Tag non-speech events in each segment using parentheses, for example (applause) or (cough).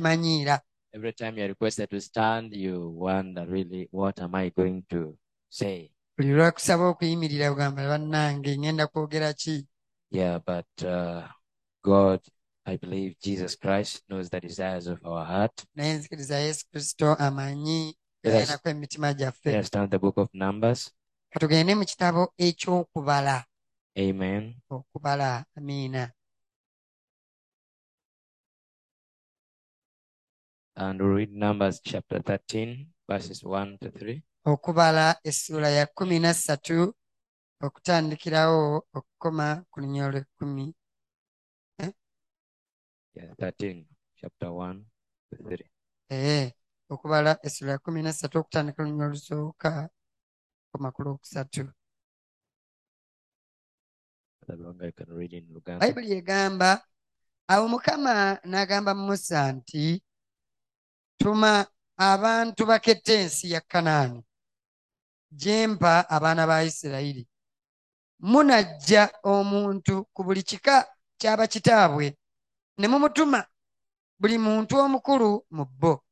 manyiira Every time you're requested to stand, you wonder really, what am I going to say? buli lwakusaba okuyimirira ogamba bannange ngenda kwogera ki Yeah, but uh, God, I believe Jesus Christ knows the desires of our heart. naye nzikiriza yesu kristo amanyi Yes. emitima gyaffe Let's the book of Numbers. katugende mu kitabo eky'okubala Amen. okubala amiina And read Numbers chapter 13, verses 1 to 3. okubala essuula ya kumi na ssatu okutandikirawo okukoma ku lunya olw'ekkumi Yeah, 13, chapter 1 to 3. ee okubala essuula ya kumi na ssatu okutandika olunya olusooka okukoma ku lwokusatu bayibuli egamba awo mukama n'agamba musa nti tuma abantu bakette ensi ya kanaani. Gye mpa abaana ba isirayiri. Munajja omuntu ku buli kika ky'abakitaabwe ne mumutuma buli muntu omukulu mu bo.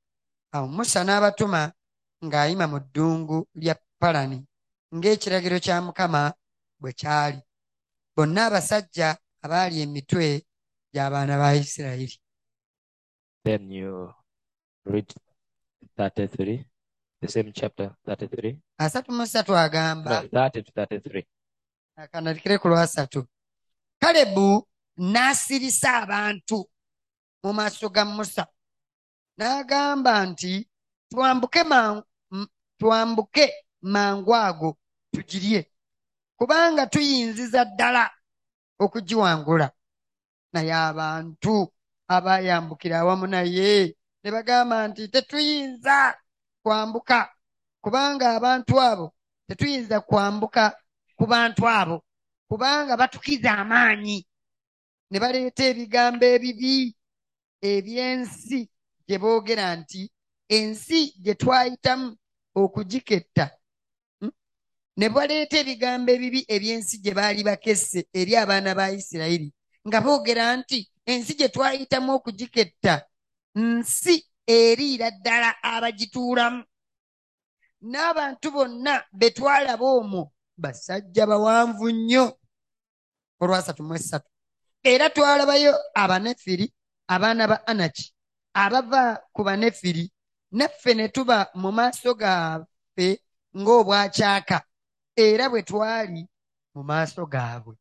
Awo musa n'abatuma ng'ayima mu ddungu lya palani ng'ekiragiro kya mukama bwe kyali. Bonna abasajja abaali emitwe gy'abaana ba isirayiri read 33, the same chapter 33. asatu mu ssatu agamba. No, 30 to 33. akandalikire ku lwasatu kalebu n'asirisa abantu mu maaso ga musa. N'agamba nti twambuke man- m- twambuke mangu ago tugirye. Kubanga tuyinziza ddala okugiwangula. Naye abantu abaayambukira awamu naye ne bagamba nti tetuyinza kwambuka kubanga abantu abo tetuyinza kwambuka ku bantu abo kubanga batukiza amaanyi ne baleeta ebigambo ebibi eby'ensi gye boogera nti ensi gye twayitamu okugiketta Hmm? ne baleeta ebigambo ebibi eby'ensi gye baali bakesse eri abaana ba isirayiri nga boogera nti ensi gye twayitamu okugiketta nsi eriira ddala abagituulamu. N'abantu bonna be twalaba omwo basajja bawanvu nnyo. Olwasatu mu esatu era twalabayo abanefiri abaana ba anaki abava ku banefiri naffe ne tuba mu maaso gaffe ng'obwakyaka era bwe twali mu maaso gaabwe.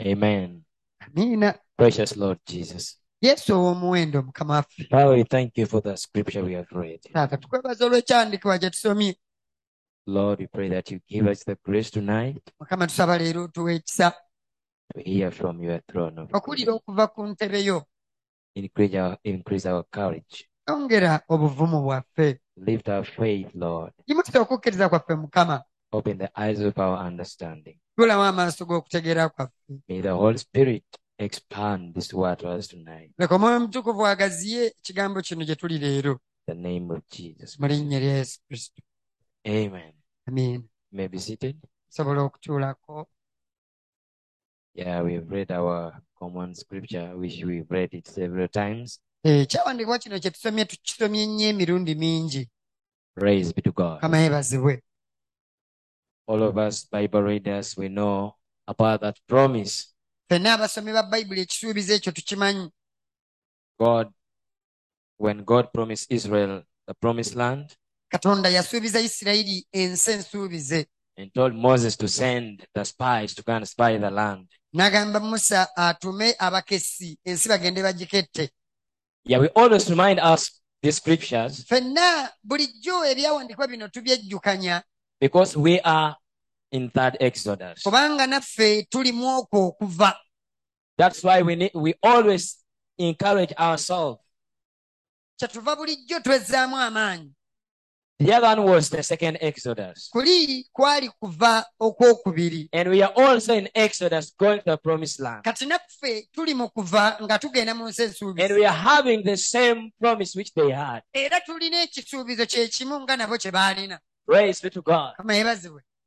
Amen. amiina. Precious Lord Jesus. Yesu ow'omuwendo mukama waffe Father, we thank you for the scripture we have read. taata tukwebaza olw'ekyandikibwa gye tusomye Lord, we pray that you give us the grace tonight mukama tusaba leero tuwa ekisa to hear from your throne of okuwulira okuva ku ntebe yo Increase our, increase our courage. yongera obuvumu bwaffe Lift our faith, Lord. yimusa okukkiriza kwaffe mukama Open the eyes of our understanding. tulamu amaaso g'okutegeera kwaffe May the Holy Spirit expand this word to us tonight. leka omwoyo omutukuvu agaziye ekigambo kino gye tuli leero the name of Jesus. mu linnya lya yesu kristo Amen. You may be seated. sobola okutuulako Yeah, we've read our common scripture, which we've read it several times. Eh, ekyawandiikibwa kino kye tusomye tukisomye nnyo emirundi mingi Praise be to God. kama yeebazibwe All of us Bible readers, we know about that promise. Ffenna abasomi ba bayibuli ekisuubizo ekyo tukimanyi. God, when God promised Israel the promised land katonda yasuubiza isirayiri ensi ensuubize. and told Moses to send the spies to go and spy the land. n'agamba musa atume abakessi ensi bagende bagikette. Yeah, we always remind us these scriptures ffenna bulijjo ebyawandiikibwa bino tubyejjukanya. because we are in third Exodus. kubanga naffe tulimu okwo okuva That's why we need, we always encourage ourselves. kyetuva bulijjo twezzaamu amaanyi The other one was the second Exodus. kuli kwali kuva okwokubiri And we are also in Exodus going to the promised land. kati naffe tuli mu kuva nga tugenda mu nsi And we are having the same promise which they had. era tulina ekisuubizo kye kimu nga nabo kye baalina Praise be to God. kama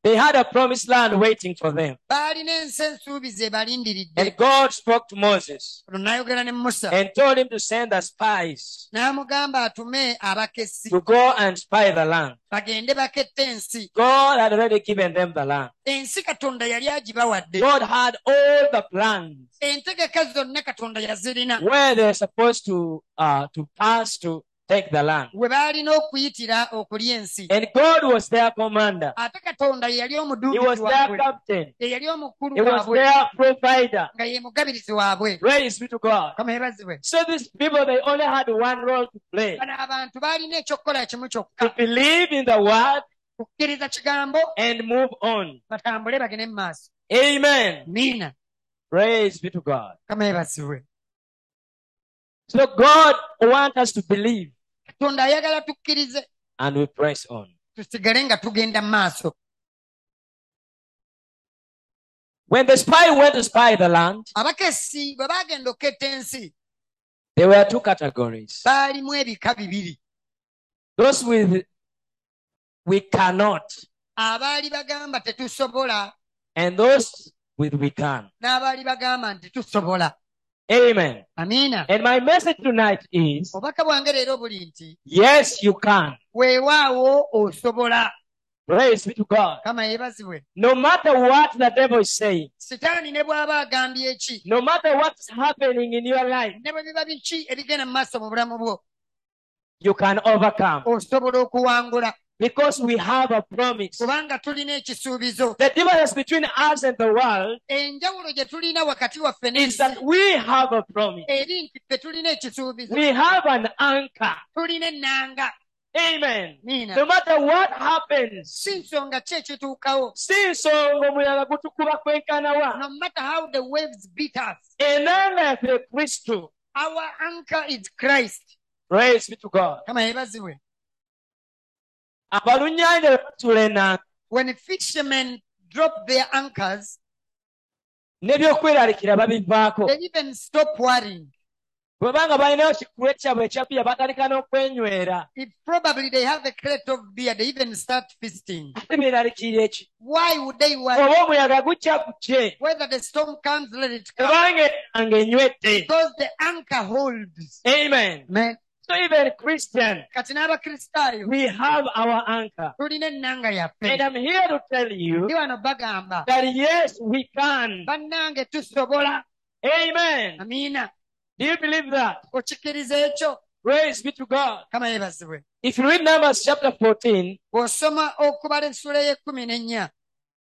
They had a promised land waiting for them. baalina ensi ensuubizi ebalindiridde And God spoke to Moses olwo n'ayogera ne musa. and told him to send the spies n'amugamba atume abakessi. to go and spy the land. bagende bakette ensi. God had already given them the land. ensi katonda yali agibawadde. God had all the plans. Entegeka zonna katonda yazirina. Where they're supposed to uh, to pass to take the land. we baalina okuyitira okulya ensi And God was their commander. ate katonda ye yali He was their captain. ye yali omukulu He was their provider. nga ye mugabirizi waabwe Praise be to God. kama ebazibwe So these people, they only had one role to play. bano abantu baalina ekyokukola kimu To believe in the word kukkiriza kigambo and move on. batambule bagende mu maaso Amen. miina Praise be to God. kama ebazibwe So God wants us to believe katonda ayagala tukkirize and we press on. tusigale nga tugenda mu maaso When the spy went to spy the land, abakessi bwe baagenda oketta ensi there were two categories. baalimu ebika bibiri Those with we cannot abaali bagamba tetusobola and those with we can. n'abaali bagamba nti tusobola Amen. amiina And my message tonight is obubaka bwange leero buli nti yes, you can. weewaawo osobola. Praise be to God. kama yeebazibwe. No matter what the devil is saying, sitaani ne bw'aba agambye eki no matter what's happening in your life, ne bwe biba biki ebigenda mu maaso mu bulamu bwo? you can overcome. Osobola okuwangula because we have a promise. kubanga tulina ekisuubizo. The difference between us and the world enjawulo gye tulina wakati waffe is n'ensi that we have a promise. eri nti ffe tulina ekisuubizo. We have an anchor. tulina ennanga. Amen. miina No matter what happens, si nsonga ki ekituukawo? si nsonga omuyaga gutukuba kwenkanawa no matter how the waves beat us. Enanga yaffe kristo. Our anchor is christ. Praise be to god. Kama yeebazibwe abalunnyanja batula when fishermen drop their anchors babivaako. they even stop worrying. Bwebanga balinayo kikulu kyabwe ekyakuya batandika n'okwenywera. If probably they have a crate of beer they even start feasting ate beeraliikirira eki? Why would they worry? Oba omuyaga gujja gukye. Whether the storm comes let it come. Kubanga enanga enywedde because the anchor holds. Amen. Man, so even christian. We have our anchor. And i'm here to tell you ndi wano bagamba. that yes we can. Amen. Amiina do you believe that? Praise be to god. If you read numbers chapter 14 bw'osoma okubala essula y'ekkumi n'ennya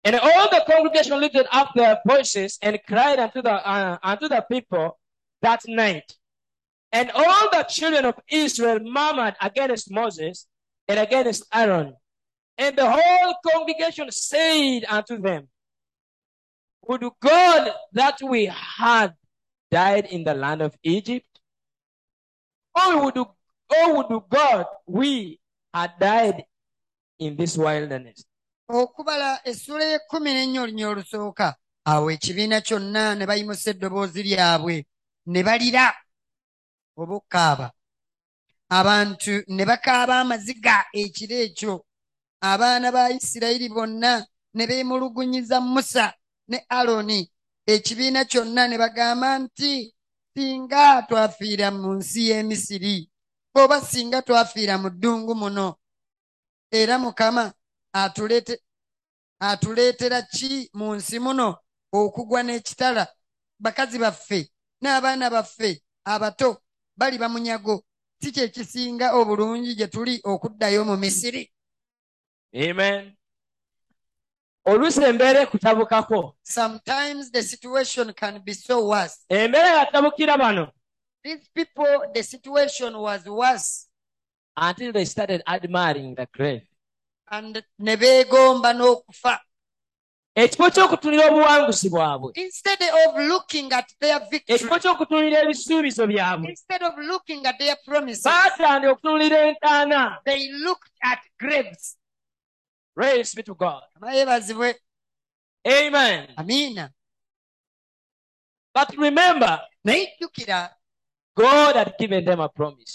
And all the congregation lifted up their voices and cried unto the, uh, unto the people that night. And all the children of Israel murmured against Moses and against Aaron. And the whole congregation said unto them, Would God that we had died in the land of Egypt? Or would, or would God we had died in this wilderness? okubala essula y'ekkumi n'ennya olunya olusooka awo ekibiina kyonna ne bayimusa eddoboozi lyabwe ne balira oba okukaaba abantu ne bakaaba amaziga ekiro ekyo. Abaana ba isirayiri bonna ne beemulugunyiza musa ne aloni ekibiina kyonna ne bagamba nti singa twafiira mu nsi y'emisiri oba singa twafiira mu ddungu muno era mukama atuleete atuleetera ki mu nsi muno okugwa n'ekitala? Bakazi baffe n'abaana baffe abato bali bamunyago si kye kisinga obulungi gye tuli okuddayo mu misiri. Amen. oluusi embeera ekutabukako sometimes the situation can be so worse. Embeera yatabukira bano. These people the situation was worse. Until they started admiring the grave. And ne beegomba n'okufa ekifo ky'okutunira obuwanguzi bwabwe. Instead of looking at their victory ekifo ky'okutunira ebisuubizo byabwe. instead of looking at their promises baatandika okutunulira entaana. they looked at graves. Praise be to god. Amen. Amiina. But remember god had given them a promise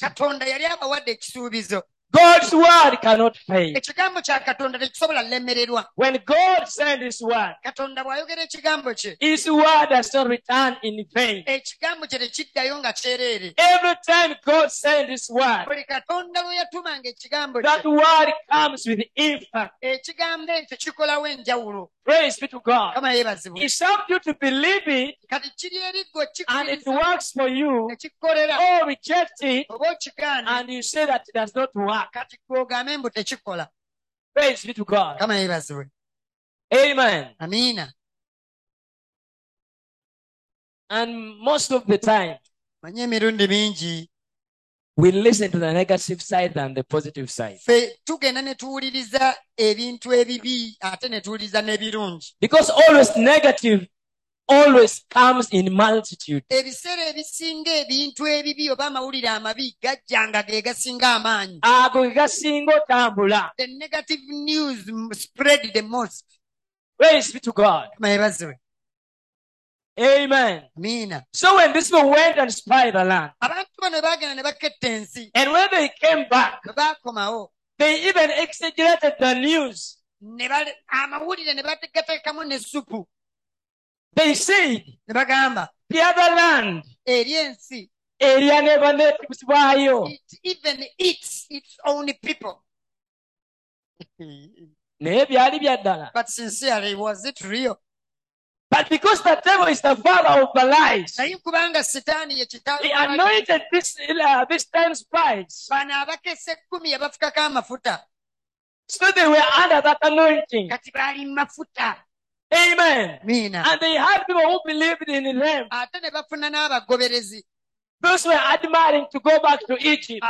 katonda yali abawadde ekisuubizo God's word cannot fail. ekigambo kya katonda tekisobola lemererwa When God sent his word, katonda bw'ayogera ekigambo kye his word does not return in vain. ekigambo kye tekiddayo nga kyereere Every time God sent his word, buli katonda lwe yatumanga ekigambo that kye word comes with impact. ekigambo ekyo kikolawo enjawulo Praise be to God. It's up to you to believe it kati kiri eri gwe and it works for you. Or oh, reject it. And you say that it does not work. kati gwogambe mbu tekikola Praise be to God. Amen. amiina And most of the time, manye emirundi mingi we listen to the negative side than the positive side. ffe tugenda ne tuwuliriza ebintu ebibi ate ne tuwuliriza n'ebirungi. Because always negative always comes in multitude. ebiseera ebisinga ebintu ebibi oba amawulire amabi gajjanga ge gasinga amaanyi. Ago ge gasinga otambula. The negative news spread the most praise be to god. Mayebazibwe amen. Amiina so when these people went and spied the land abantu bano bagenda ne baketta ensi. and when they came back they even exaggerated the news. ne bale- amawulire ne bateekateekamu n'essupu they said the other land eri ensi. erya ne it even eats its own people. But sincerely was it real but because the devil is the father of the lies naye kubanga sitaani ye he anointed this, uh, this ten spies. Bano abakesa ekkumi yabafukako amafuta so they were under that anointing. Kati baali mu mafuta. Amen. Miina and they had people who believed in them. Ate ne bafuna n'abagoberezi. Those were admiring to go back to egypt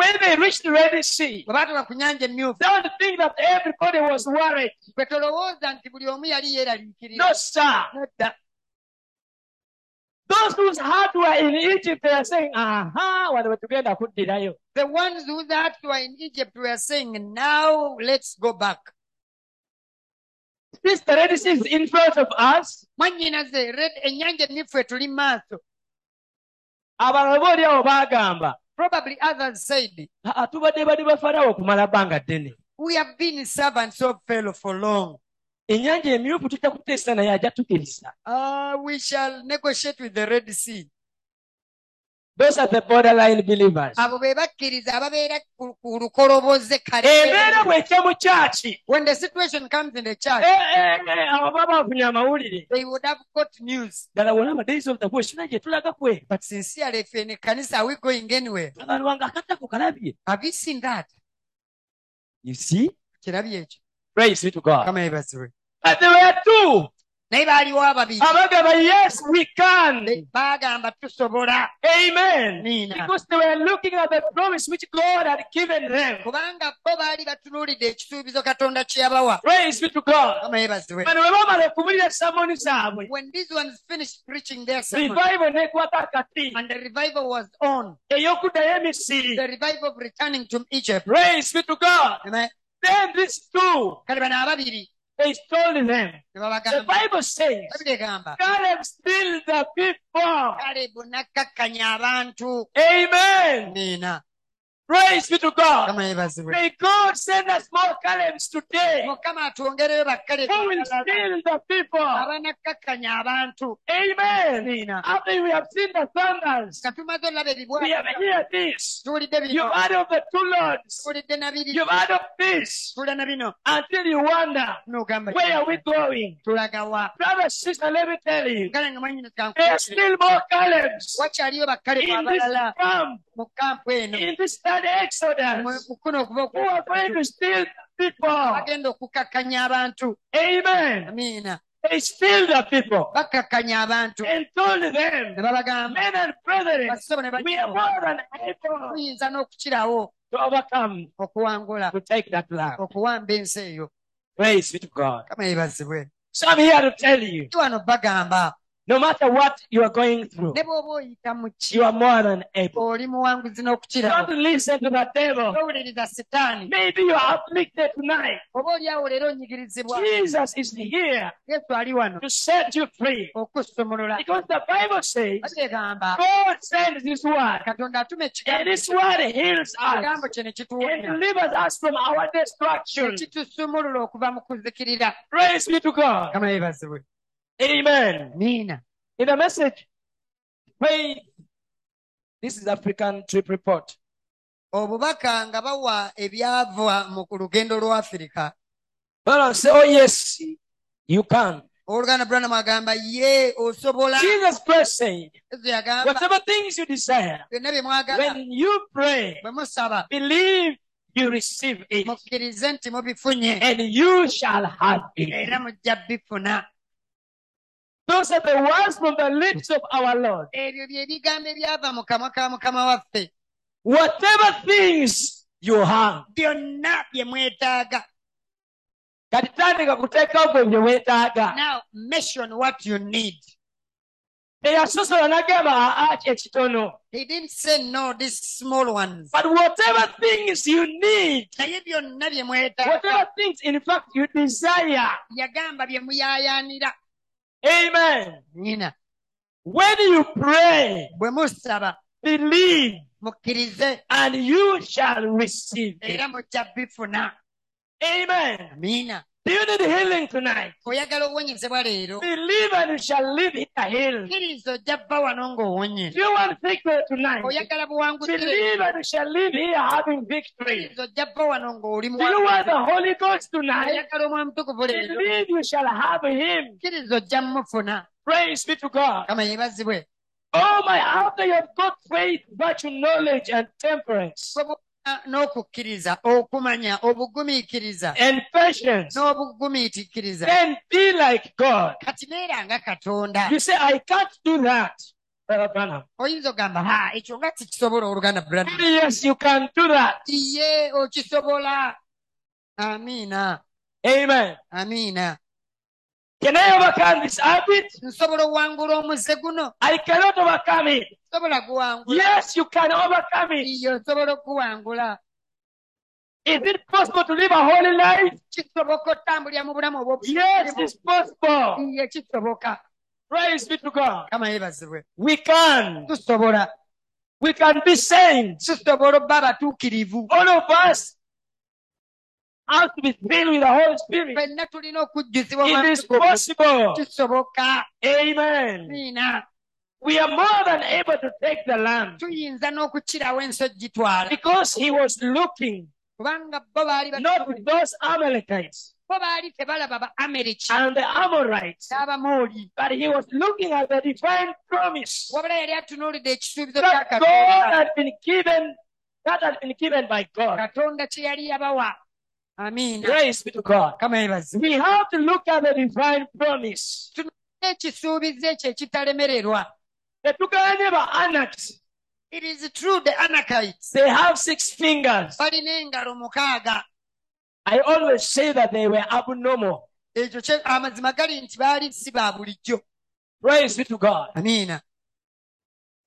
when they reached the red sea baatuba ku nyanja emyufu don't think that everybody was worried. Bwe tolowooza nti buli omu yali yeeraliikirira. No sir. Nedda. those whose heart were in egypt they are saying aha wano wetugenda kuddirayo. The ones whose hearts were in egypt were saying now let's go back. This the red sea is in front of us mwannyinaze red- ennyanja emyufu etuli mu maaso. abalala booli awo baagamba probably others said "Ah, tubadde bali ba farawo okumala bbanga ddene. We have been servants of Pharaoh for long. Ennyanja emyufu tujja kuteesa naye ajja uh, we shall negotiate with the red sea those are the borderline believers. Abo be bakkiriza ababeera ku ku lukoloboze embeera kale bw'ejja mu kyaki when the situation comes in the church. Eh, eh, eh, abo baba bafunye amawulire. They would have got news. Ddala wolaba days of the bush tuna gye tulaga kwe. But sincerely a kanisa are we going anywhere? Abantu wange akatako kalabye. Have you seen that? You see? Kirabye ekyo. Praise be to god. Kama yebazibwe but there were two naye baaliwo ababiri abagamba yes we can. Baagamba tusobola amen. Nina. because they were looking at the promise which god had given them. Kubanga bo baali batunuulidde ekisuubizo katonda kye yabawa. Praise be to god. Kama bano bwe bamala okubulira samoni zaabwe when these ones finished preaching their sermon revival nekwata akati and the revival was on ey'okuddayo emisiri the revival of returning to egypt. Praise be to god. Amen. then these two kale bano ababiri they told them the bible says caleb still the people. Kalebu nakkakkanya abantu amen praise be to god. May god send us more calebs today. Bakkalebu who will still the people? Amen. After we have seen the thunders. Nga tumaze olaba ebibwa we have heard this. You've heard of the two lords. Tuwulidde na biri you've heard of this. Tuwulira na bino. Until you wonder where are we going? Brother sister let me tell you. Ngale there are still more bakkalebu in this camp. Mu kampu eno. In this third exodus. Kuno who are going to steal people. Bagenda okukkakkanya abantu. Amen. Amiina they steal the people. Bakkakkanya abantu. And told them ne babagamba men and brethren we are more than able tuyinza n'okukirawo to overcome okuwangula to take that land. okuwamba ensi eyo. Praise be to god. Kama yebazibwe so i'm here to tell you Ndi wano bagamba No matter what you are going through, ne bw'oba oyita mu ki you are more than able. oli muwanguzi n'okukirawo Don't listen to the devil. towuliriza Maybe you are afflicted tonight. oba oliawo leero onyigirizibwa Jesus is here yesu ali wano to set you free. okusumulula Because the Bible says God sends His word, katonda atuma and ekigambo His word heals ekigambo us kye ne and kituwonya delivers us from our destruction. okuva mu kuzikirira Praise be to God. kama Amen. niina In the message, faith. This is African trip report. obubaka nga bawa ebyava mu ku lugendo lwa afirika But say, oh yes, you can. owooluganda Branham agamba ye osobola Jesus Christ said, whatever things you desire, byonna bye mwagala when you pray, musaba believe you receive it, mukkirize nti mubifunye and you shall have it. era mujja bifuna Those are the words from the lips of our Lord. ebyo bye bigambo ebyava mu kamwa ka mukama waffe Whatever things you have, byonna bye mwetaaga kati tandika kuteekawo gwe bye weetaaga now mention what you need eyasosola n'agamba aa ekitono he didn't say no these small ones but whatever things you need mwetaaga whatever things in fact you desire yagamba bye muyaayaanira amen. Nina. When you pray bwe musaba believe mukkirize. and you shall receive it. Amen. Amiina do you need healing tonight? Oyagala owonyezebwa leero believe and you shall live here healed kkiriza ojja bba wano ng'owonye do you want victory tonight? Oyagala believe and you shall live here having victory. Kkiriza ojja bba wano ng'oli do you want muwanguzi the holy ghost tonight? Oyagala omwoyo mutukuvu leero believe you shall have him. Kkiriza ojja mufuna praise be to god. Kama yeebazibwe Oh my, after you have got faith, virtue, knowledge, and temperance, n'okukkiriza okumanya obugumiikiriza. N'obugumiikiriza kati neera nga katonda. Oyinza ogamba ha ekyo nga sikisobola oluganda ye okisobola. Amiina. Amiina. Can I overcome this habit? nsobola okuwangula omuze guno I cannot overcome it. guwangula Yes, you can overcome it. iyo osobola okuwangula Is it possible to live a holy life? kisoboka otambulira mu bulamu Yes, it's possible. kisoboka Praise be to God. kama yeebazibwe We can. tusobola We can be saints. tusobola obba abatuukirivu All of us have to be filled with the Holy Spirit. ffenna tulina okujjuzibwa It is possible. kisoboka Amen. We are more than able to take the land tuyinza n'okukirawo ensojji twala because he was looking kubanga bo baali not with those Amalekites. bo baali tebalaba ba and the Amorites, but he was looking at the divine promise. wabula yali atunuulidde ekisuubizo kya that God had been given, that had been given by God. Katonda kye yali yabawa amiina Praise be to God. We have to look at the divine promise. ekisuubizo ekyo ekitalemererwa Tetuganye ba it is true the anakites They have six fingers. balina engalo mukaaga I always say that they were abnormal. ekyo kye- amazima gali nti baali si ba Praise be to God. amiina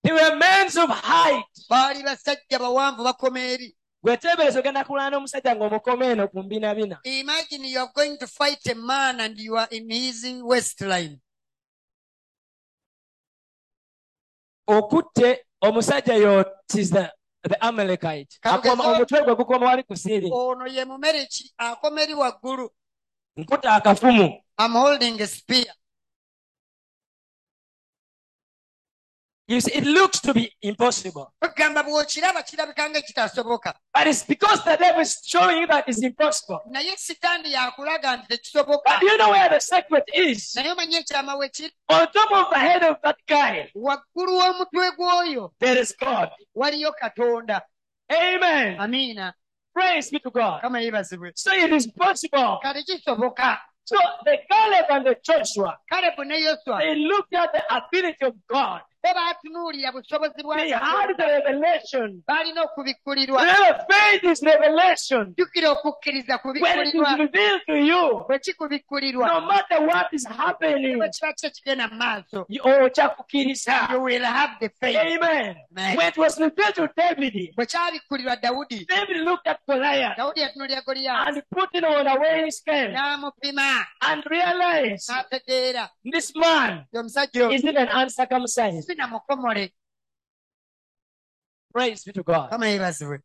They were men of height. Gweteebereza ogenda kulwana omusajja ng'omukoma eno ku mbinabina imagine you are going to fight a man and you are in his waistline. Okutte omusajja yo tis the, amalekite. Akoma- omutwe gwe gukoma wali ku ono ye mumereki akomeri waggulu. Nkuta akafumu. I'm holding a spear You see, it looks to be impossible. Bagamba bw'okiraba kirabika nga ekitasoboka. But it's because the devil is showing you that it's impossible. Naye sitaani yakulaga nti tekisoboka. But do you know where the secret is? Naye omanyi ekyama we kiri? On top of the head of that guy waggulu w'omutwe gw'oyo. there is God. Amen. Amiina. Praise be to God. So it is possible. So the Caleb and the Joshua they looked at the ability of God bo busobozi bwa They had the revelation. balina okubikkulirwa faith is revelation. jjukira okukkiriza When it is kubikkulirwa revealed to you, bwe kikubikkulirwa no matter what is happening, kiba kyo mu maaso. you oh, you will have the faith. Amen. Amen. When it was revealed to David, bwe kyabikkulirwa dawudi. David looked at Goliath dawudi yatunulira goliyaati and put it on a weighing scale n'amupima. and realized n'ategeera. This man ti omusajja oyo. is even uncircumcised. Si namukomole Praise be to God. kama yeebazibwe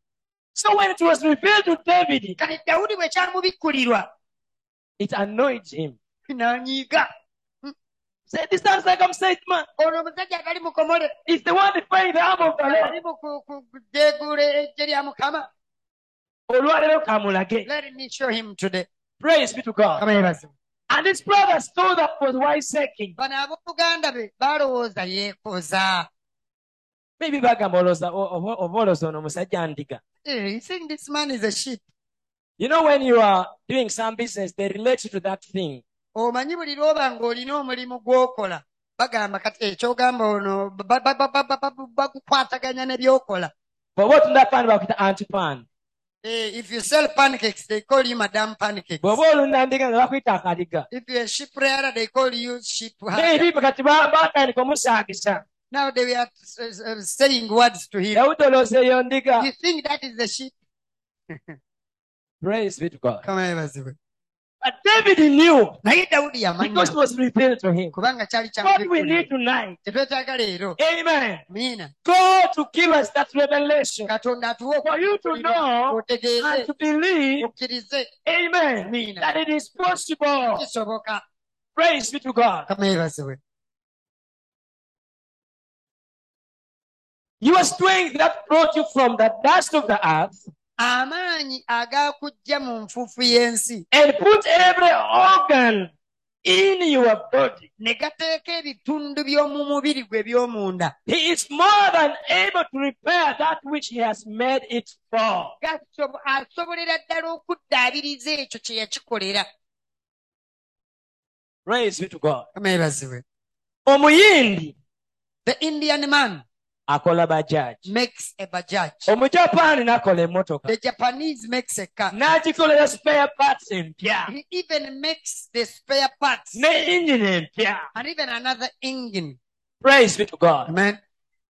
So when it was revealed to David, kale dawudi bwe kyamubikkulirwa it annoyed him. n'anyiiga hmm. Say, this uncircumcised man ono omusajja agali mukomole is the one defying the arm of the Lord. ali mu ku- ku- kujeeguula ejje lya mukama Olwaleero kamulage. let me show him today Praise be to God. kama yeebazibwe And his brothers thought that was wiseacring. bano abooluganda be balowooza yeekoza Maybe bagamba oba olowooza ono musajja ndiga. Eh, you think this man is a sheep You know when you are doing some business, they relate to that thing. omanyi buli lwoba ng'olina omulimu gw'okola bagamba kati ekyogamba ono ba- ba- ba- ba- ba- ba- bagukwataganya ne byokola Bw'oba otunda paani bakuyita antipaani. Eh, if you sell pancakes they call you madam pancakes Bw'oba olunda ndiga nga bakuyita akaliga. if you're a sheep rearer they call you sheep Maybe kati ba- batandika now they were uh, uh, saying words to him Dawudi olowooza eyo ndiga. you think that is the sheep Praise be to God. kama yebazibwe But David knew. Naye dawudi because was revealed to him. kyali What we need tonight, leero. Amen, God to give us that revelation. Katonda atuwe for you to know and otegeeze to believe, okkirize. Amen, that it is possible. kisoboka. Praise be to God. yebazibwe Your strength that brought you from the dust of the earth amaanyi agakujja mu nfuufu y'ensi and put every organ in your body. ne gateeka ebitundu by'omu mubiri gwe by'omunda He is more than able to repair that which He has made it for. Asobolera ddala okuddaabiriza ekyo kye yakikolera Praise be to God. Omuyindi the indian man akola bajaji. makes a bajaj Omujapaani n'akola emmotoka. the japanese makes a car N'agikolera spare parts empya. he even makes the spare parts Ne engine empya. and even another engine Praise be to God. amen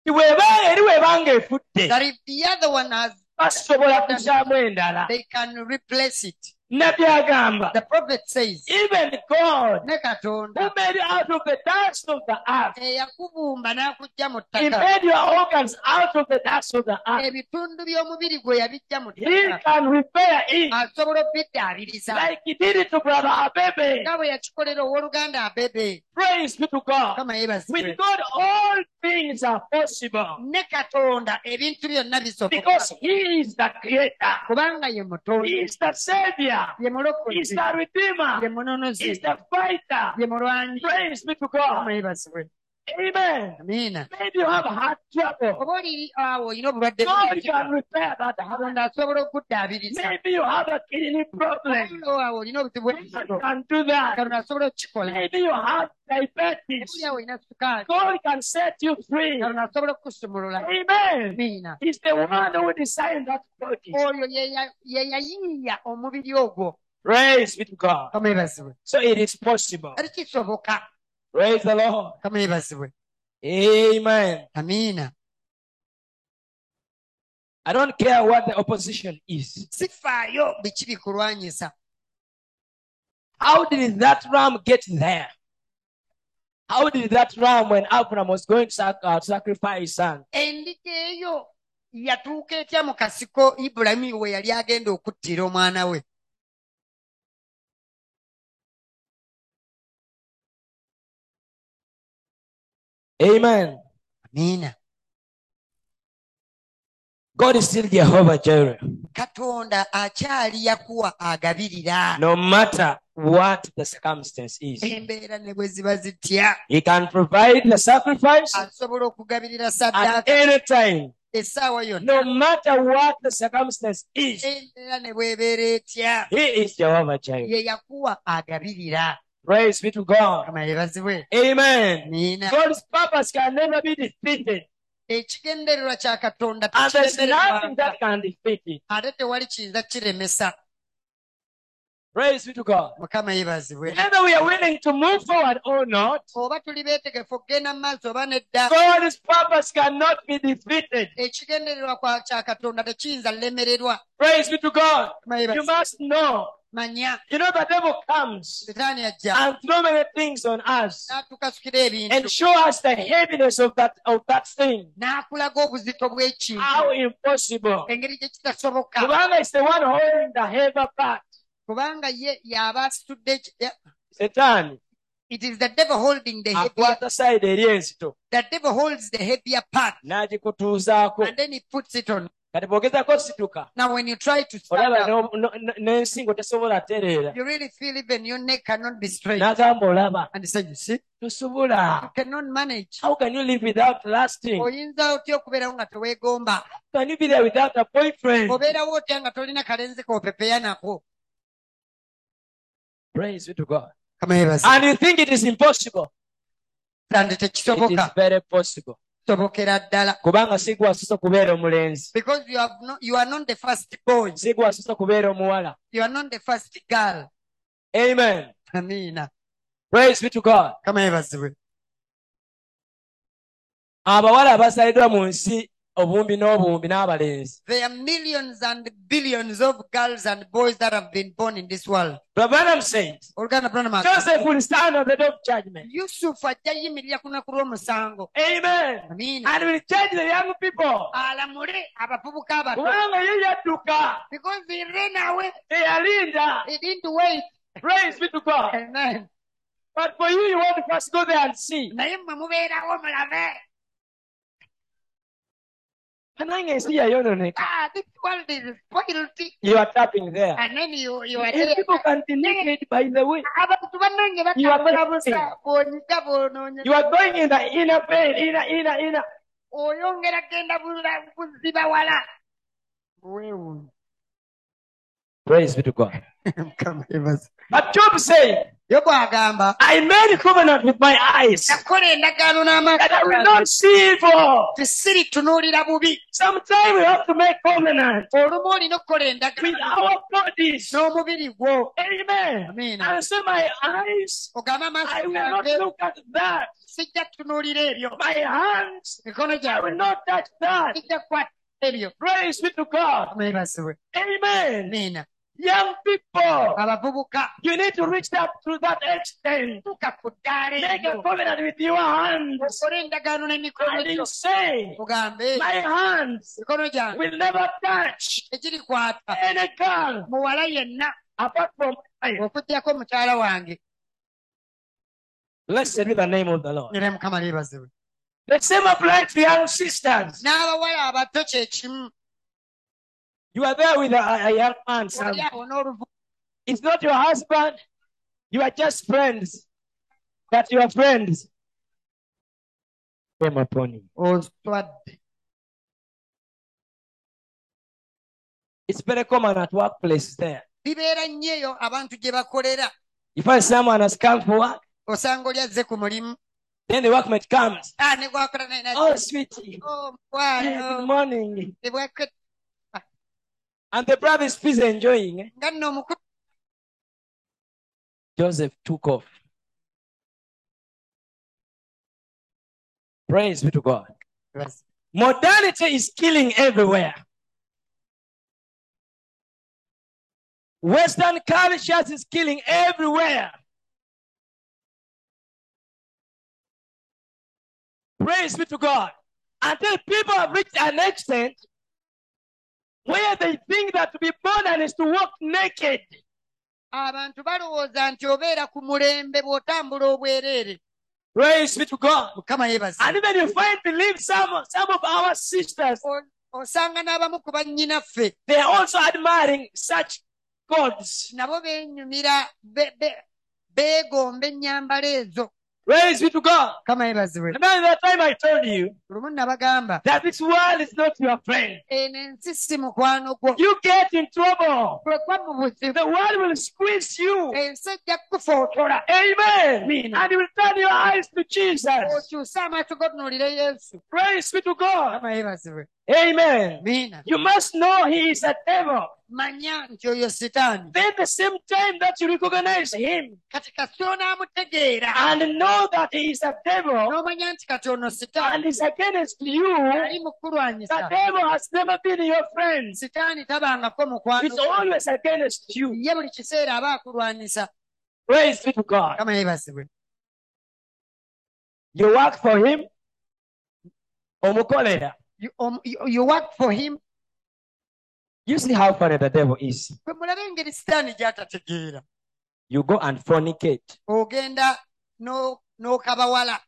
eri bw'ebanga efudde, that if the other one has basobola endala. they can replace it Nabbi agamba, the prophet says even God ne who made out of the dust of the earth, eyakubumba n'akujja mu He made your organs out of the dust of the earth. ebitundu by'omubiri gwe yabijja mu He can repair it. Asobola obiddaabiriza like He did it to Brother Abebe. nga bwe yakikolera owooluganda abebe Praise be to God. With God, all things are possible. Ne katonda ebintu byonna bisoboka. Because He is the Creator, He is the Savior, He is the Redeemer, He is the Fighter. Praise be to God. Yebazibwe Amen. Maybe you have heart trouble. oba oli awo olina obulwadde God can repair that heart. katonda asobola okuddaabiriza Maybe you have a kidney problem. Oba awo olina obuzibu God can do that. katonda asobola okukikola Maybe you have diabetes. oli awo olina sukaali God can set you free. katonda asobola okukusumulula Amen. amiina He's the one who designed that body. oyo ye ya- ye yayiiya omubiri ogwo Praise be to God. kama So it is possible. kati kisoboka Praise the Lord. kama yebazibwe Amen. amiina I don't care what the opposition is. sifaayo biki bikulwanyisa How did that ram get there? How did that ram, when Abraham was going to sac- uh, sacrifice his son, endiga eyo yatuuka etya mu kasiko ibulayimu we yali agenda okuttira omwana we Amen. amiina God is still Jehovah Jireh. katonda akyali yakuwa agabirira No matter what the circumstance is, embeera ne bwe ziba zitya He can provide the sacrifice asobola okugabirira at any time. essaawa yonna No matter what the circumstance is, embeera ne bwebeera etya He is Jehovah Jireh. ye yakuwa agabirira Praise be to God. Amen. God's purpose can never be defeated. ekigendererwa kya katonda And there's nothing that can defeat it. ate tewali kiyinza kiremesa Praise be to God. Whether we are willing to move forward or not, oba tuli beetegefu okugenda mu maaso oba nedda God's purpose cannot be defeated. ekigendererwa kwa- kya katonda tekiyinza lemererwa Praise be to God. You must know. You know the devil comes and throw many things on us and show us the heaviness of that of that thing. n'akulaga obuzito bw'ekintu How impossible. Kubanga is the one holding the heavy part. kubanga ye y'aba asitudde eki- Satan. it is the devil holding the heavier, akwata side eri enzito the devil holds the heavier part n'agikutuuzaako and then he puts it on kati bw'ogezako situka now when you try to stand olaba n'ensingo tesobola tereera you really feel even your neck cannot be straight. N'agamba olaba. And he said you see you tosobola cannot manage. How can you live without lasting? Oyinza otya okubeerawo nga teweegomba can you be there without a boyfriend? Obeerawo otya nga tolina kalenzi koopepeya nako? Praise be to god. And you think it is impossible? It is very possible ddala. Kubanga si gwe kubeera omulenzi. Because you, have no, you are not the first boy. Si kubeera omuwala. You are not the first girl. Amen. Amiina praise be to god. Kama yebazibwe abawala abasaliddwa mu nsi obumbi n'obumbi n'abalenzi. There are millions and billions of girls and boys that have been born in this world. Says Oluganda Branham agamba, joseph will stand on the day of judgment. Yusufu ajja yimirira ku lunaku lw'omusango amen. Amiina. And will judge the young people. Alamule abavubuka abato. Kubanga ye yadduka because he ran away. Teyalinda he didn't wait. Praise be to god. Amen. But for you you want to first go there and see naye mmwe mubeerawo mulabe nange ensi yayononeka ah this world is spoiled you are tapping there. And then you, you are there people can be naked by the way. Abantu bannange You are batambula blessing. busa bw'onyiga bw'onoonya you are going in the inner vein inner inner inner. Oyongera genda bula- buziba wala? Weewuunya praise be to god. (laughs) Mukama yebaza but job said yobu agamba i made covenant with my eyes. Nakola endagaano that i will n'amaaso not see evil. Tisiritunuulira bubi sometimes we have to make covenant olumu olina okukola with endagaano our bodies. N'omubiri gwo amen. Amiina and say my eyes ogambe amaaso i will not gange look at that. Sijja kutunuulira ebyo my hands mikono i will gyawe not touch that. Sijja kukwata ebyo praise be to god. Amen. amen young people you need to reach up to that extent. Tuuka ku ddaala make a covenant with your hands. Okole endagaano n'emikono and say my hands will never touch any girl apart from I. okugyako mukyala wange. Blessed be the name of the Lord. era mukama liibazibwe The same applies to young sisters. n'abawala abato kye kimu You are there with a, a young man. son. oli awo n'oluvu It's not your husband. You are just friends. That you are friends. Shame upon you. oswadde It's very common at workplaces there. bibeera nnyo eyo abantu gye bakolera You find someone has come for work, osanga oli azze ku mulimu then the workmate comes. ah ne Oh, sweetie. oh Hey, good morning. And the brother is busy enjoying. eh? nga nno omukulu Joseph took off. Praise be to God. Modernity is killing everywhere. Western cultures is killing everywhere. Praise be to God. Until people have reached an extent where they think that to be modern is to walk naked. abantu balowooza nti obeera ku mulembe bw'otambula obwereere Praise be to God. And even you find, believe some, some of our sisters, osanga n'abamu ku bannyinaffe they are also admiring such gods. nabo beenyumira be- be- beegomba ennyambala ezo Praise be to God. kama yebazibwe Remember that time I told you lumu nabagamba that this world is not your friend. Eh, eno ensi si mukwano gwo You get in trouble. kwekwa mu buzibu The world will squeeze you. Eh, ensi ejja kukufootola Amen. And you will turn your eyes to Jesus. okyuse amaaso gotunuulire yesu Praise be to God. kama yebazibwe Amen. miina You must know he is a devil. manya nti oyo sitaani Then the same time that you recognize him kati kasi onaamutegeera and know that he is a devil n'omanya nti kati ono and is against you, ali the devil has never been your friend. sitaani tabangako mukwano He's always against you. ye buli kiseera aba akulwanyisa Praise be to God. kama You work for him. Omukolera. You- om- you you work for him. You see how funny the devil is. kwe mulabe engeri sitaani gy'atategeera You go and fornicate. ogenda no- n'okabawala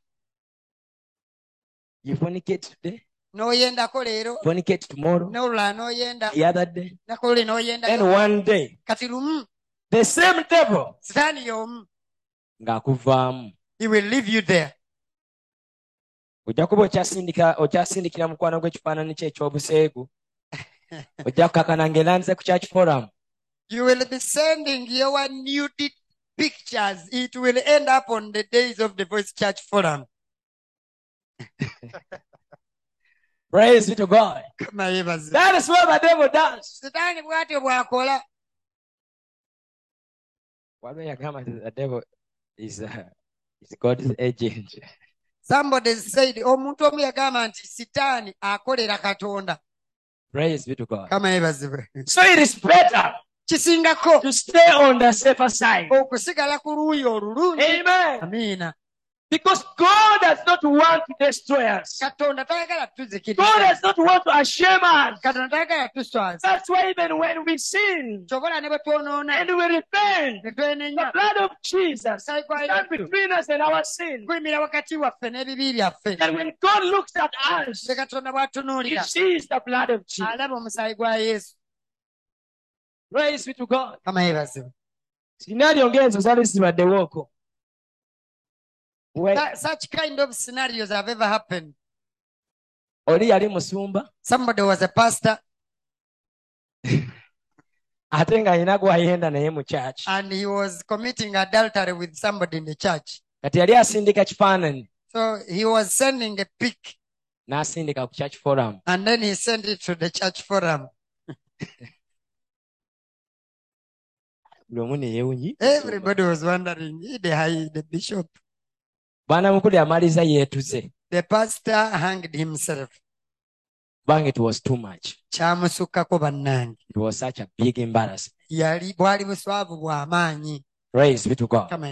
You fornicate today, n'oyendako leero fornicate tomorrow, n'olulala n'oyenda the other day. nakolole Then n'oyenda one day, kati lumu mm. the same devil? Sitaani y'omu mm. ng'akuvaamu. he will leave you there ojja kuba okyasindikira mukwano gw'ekifaananyi kye ekyobuseegu (laughs) ojja kukakana ng'erandize ku church forum you will be sending your nudity pictures. It will end up on the days of the voice church forum. (laughs) Praise be to god. That is what the devil does. Sitaani bw'atyo bw'akola. Waliwo yagamba the devil is, uh, is god's agent somebody said omuntu omu yagamba nti sitaani akolera katonda. Praise be to god. Kama yebazibwe so it is better kisingako. to stay on the safer side. Okusigala ku luuyi olulungi. Amen. Amiina because god does not want to destroy us. God does not want to ashame us. Katonda tayagala tuswaza that's why even when we sin kyobola ne bwe twonoona and we repent the blood of jesus omusaayi gwa stand yesu. between us and our sin. Guyimira wakati waffe n'ebibi byaffe. And when God looks at us, He sees the blood of Jesus. Praise be to God. kama yebazibwe zali zibaddewooko. We- That- such kind of scenarios have ever happened. Oli yali musumba. Somebody was a pastor. (laughs) Ate ng'alina gw'ayenda naye mu church. and he was committing adultery with somebody in the church. Kati yali asindika kifaananyi so he was sending a pic. N'asindika ku church forum. and then he sent it to the church forum. Buli omu ne yeewunyi. everybody was wondering "He the high the bishop Bwana mukulu yeetuze. the pastor hanged himself Kubanga it was too much. kyamusukkako bannange It was such a big embarrassment. yali bwali buswavu bw'amaanyi Praise be to God. kama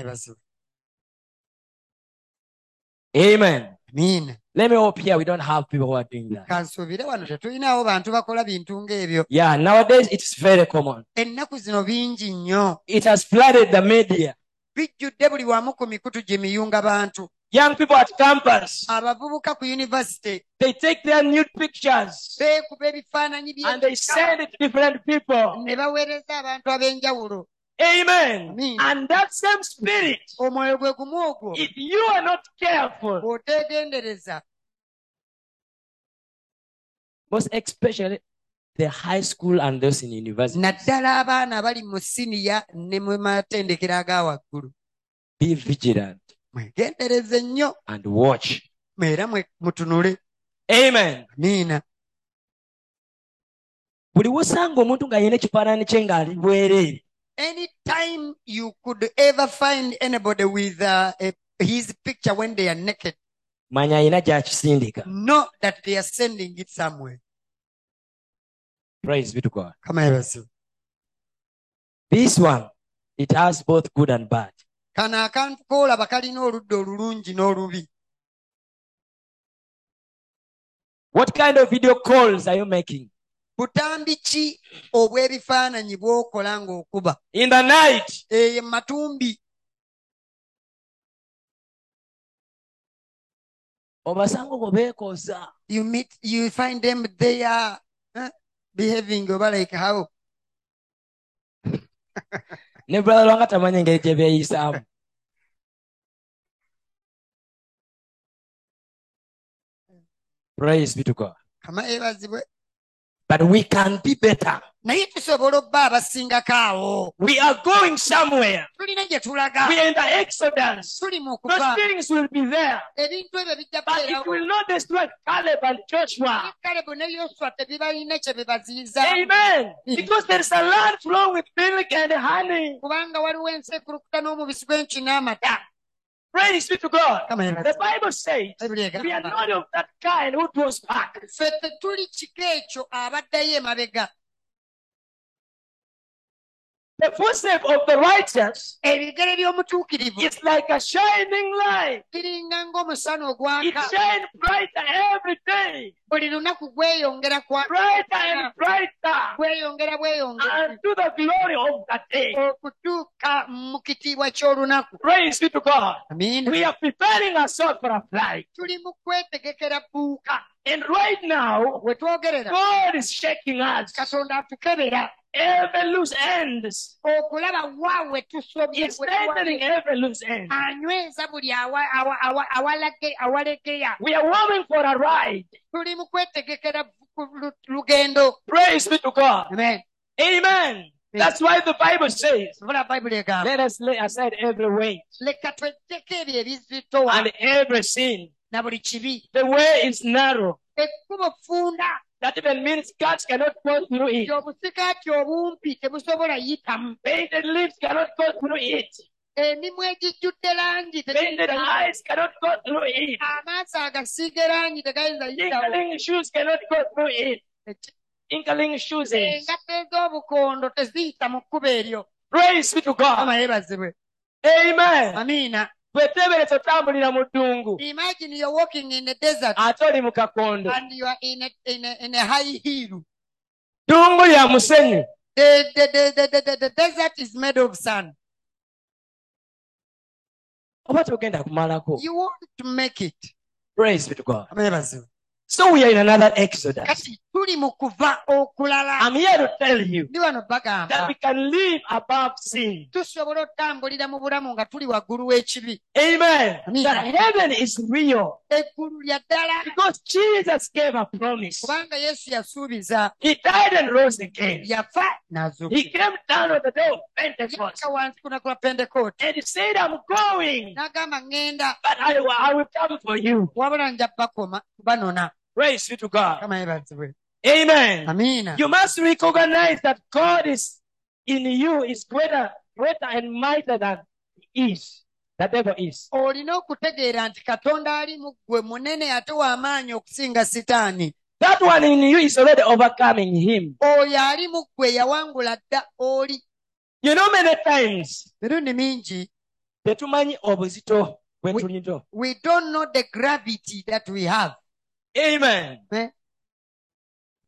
Amen. amiina Let me hope here we don't have people who are doing that. kansuubire wano tetulinawo bantu bakola bintu ng'ebyo Yeah, nowadays it's very common. ennaku zino bingi nnyo It has flooded the media. Bijjudde buli wamu ku mikutu gye miyunga bantu Young people at campus, abavubuka ku yunivasite they take their nude pictures beekuba ebifaananyi and they send it to different people. ne baweereza abantu ab'enjawulo Amen. Amen. And that same spirit, omwoyo gwe gumu ogwo if you are not careful, bw'oteegendereza most especially the high school and those in university, naddala abaana abali mu siniya ne mu matendekero aga waggulu. Be vigilant mwegendereze nnyo. and watch. era mwe- mutunule. Amen. miina buli wosanga omuntu ng'alina ekifaananyi kye ng'ali bwereere anytime you could ever find anybody with uh, a, his picture when they are naked manya alina gy'akisindika know that they are sending it somewhere praise be to god. Kama yebasiba this one it has both good and bad. Kano akantu koolaba kalina oludda olulungi n'olubi. What kind of video calls are you making? Butambi ki obw'ebifaananyi bw'okola ng'okuba? In the night. Eyo matumbi. Obasanga obwo beekoza. You meet you find them they are uh, behaving over like how? (laughs) ne brother wanga tamanya praise be to god kama but we can be better. naye tusobola obba abasingako awo We are going somewhere. tulina gye tulaga We are in the Exodus. tuli mu Those things will be there. ebintu ebyo bijja But it will not destroy Caleb and Joshua. kalebu ne tebibalina kye bebaziyiza Amen. Hmm. Because there is a land flowing with milk and honey. kubanga waliwo ensi ekulukuta n'omubisi gw'enki n'amata Praise be to God. Kama The. Bible says we are not of that kind who draws back. The footstep of the righteous ebigere by'omutuukirivu is like a shining light. ng'omusana It shines brighter every day. buli lunaku gweyongera Brighter and brighter gweyongera bweyongera unto the glory of the day. okutuuka mu kitiibwa ky'olunaku Praise be to God. amiina We are preparing ourselves for a flight. tuli mu kwetegekera bbuuka And right now, we twogerera God is shaking us. katonda atukebera Every loose ends. okulaba wa we tusobye He's strengthening every loose end. anyweza buli awa- awa- awa- awalage- awalegeya We are warming for a ride. tuli mu kwetegekera lugendo Praise be to God. amen Amen. That's why the Bible says, vula bayibuli egamba let us lay aside every weight leka twejjeko ebyo ebizitowa and every sin. na buli kibi The way is narrow. That even means cats cannot go through it. gy'obusikaati obumpi tebusobola yitamu Painted lips cannot go through it. emimu egijjudde langi Painted eyes cannot go through it. amaaso agasiige langi tegayinza yitawo Inkling shoes cannot go through it. Inkling shoes. engatto ez'obukondo teziyita mu kkubo eryo Praise be to God. ama yeebazibwe Amen. amiina bweteebereza otambulira mu ddungu imagine you're walking in the desert ate oli mu kakondo and you are in a, in a, in a high hill. Ddungu lya musenyu. The, the, the, the, the, desert is made of sand oba togenda kumalako. You want to make it. Praise be to god. So we are in another exodus. Kati tuli mu kuva okulala. I'm here to tell you ndi wano that bagamba we can live above sin. Tusobola otambulira mu bulamu nga tuli waggulu w'ekibi. Amen. That heaven is real. Eggulu lya ddala. Because jesus gave a promise. Kubanga yesu yasuubiza. He died and rose again. Yafa n'azuuka he came down on the day of pentecost. Wansi ku lunaku lwa pentekote and he said i'm going. N'agamba ŋŋenda. But i, I will come for you. Wabula nja bakoma praise be to god. Kama yebazibwe amen amiina You must recognize that God is in you is greater, greater and mightier than he is. The devil is. olina okutegeera nti katonda ali mu ggwe munene ate w'amaanyi okusinga sitaani That one in you is already overcoming him. oyo ali mu ggwe yawangula dda oli You know, many times mirundi mingi tetumanyi obuzito bwe We- we don't know the gravity that we have Amen. Eh?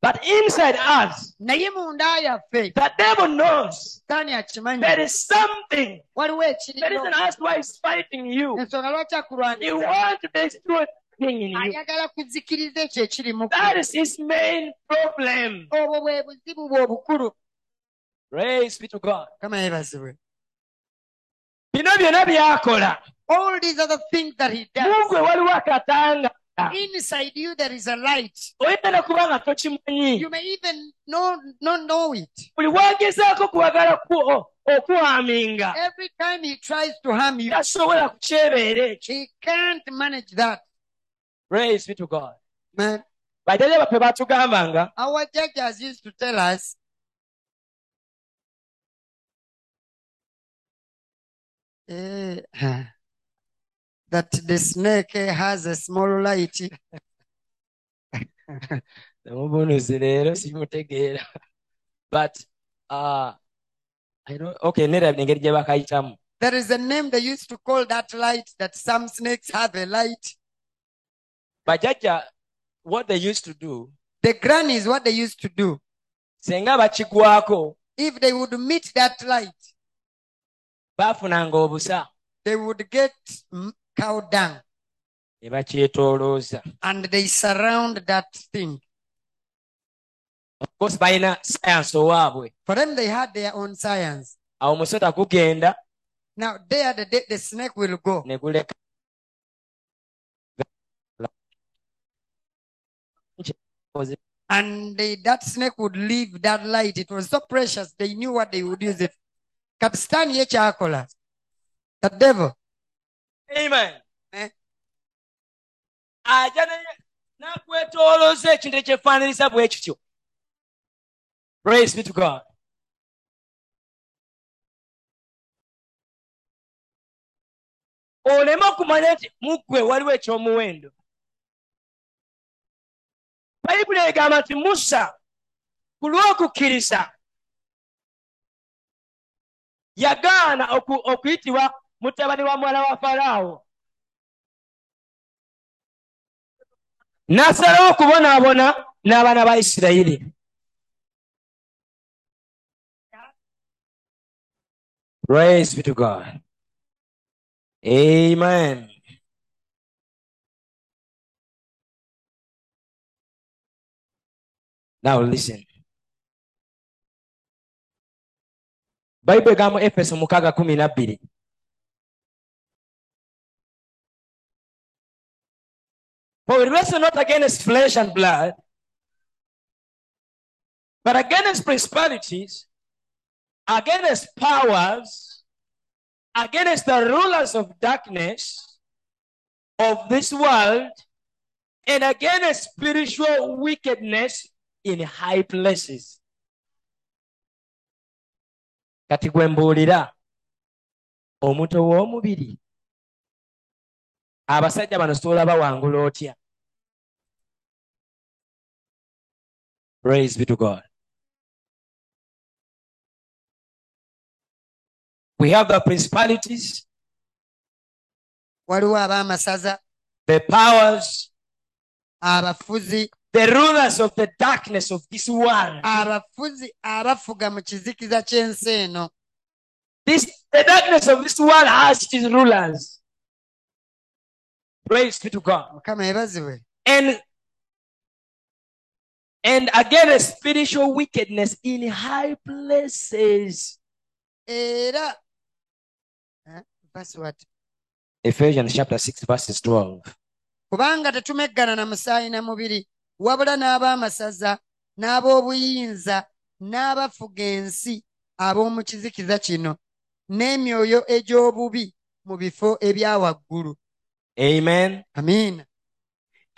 But inside us, naye munda yaffe the devil knows sitaani akimanyi there is something. waliwo ekiriyo that's why he's fighting you. ensonga lwaki He akulwanyisa wants to destroy thing in you. ayagala kuzikiriza ekyo ekiri mu ggwe. That is his main problem. obwo bwe buzibu bwe obukulu Praise be to God. kama Bino byonna byakola. all these other things that he does akatanga inside you there is a light. Oyagala kuba tokimanyi you may even know, not know it. Buli wagezaako kuwagala okuhaminga every time he tries to harm you tasobola kukyebeera ekyo he can't manage that. Praise be to god. Man. Bajjajja baffe batugambanga our judges used to tell us eh, that the snake has a small light. Temubunuzi leero simutegeera but uh, I don't, okay nerabye engeri gye bakayitamu there is a name they used to call that light that some snakes have a light. Bajjajja what they used to do the grannies what they used to do. if they would meet that light they would get cow dung ne bakyetoolooza and they surround that thing. of course balina science owaabwe For them, they had their own science. awo musota gugenda Now, there the, the, the snake will go. ne guleka and they, that snake would leave that light. It was so precious. They knew what they would use it. Kapistani ye kyakola. The devil. Amen. Eh? ajja ne- n'akwetoolooza ekintu ekyefaananisa bwe kityo praise be to god oleme okumanya nti muggwe waliwo ekyomuwendo bayibuli egamba nti musa ku lw'okukkiriza yagaana oku- okuyitibwa mutabani wa muwala wa falaawo n'asalawo okubonaabona n'abaana ba isirayiri praise be to god. Amen. Now listen. Bayibuli egamba efeso mukaaga kumi na For we wrestle not against flesh and blood, but against principalities, against powers, against the rulers of darkness of this world, and against spiritual wickedness in high places. omuntu ow'omubiri abasajja bano soola bawangula otya praise be to god. We have the principalities Waliwo ab'amasaza, the powers abafuzi, the rulers of the darkness of this world. abafuzi abafuga mu kizikiza ky'ensi eno. this the darkness of this world has its rulers. Praise be to god. Mukama and and against spiritual wickedness in high places. Era. Verse what? ephesians chapter 6 verses 12 kubanga tetumeggana na musaayi na mubiri wabula n'ab'amasaza n'ab'obuyinza n'abafuga ensi ab'omu kizikiza kino n'emyoyo egy'obubi mu bifo ebya waggulu. Amen. Amiina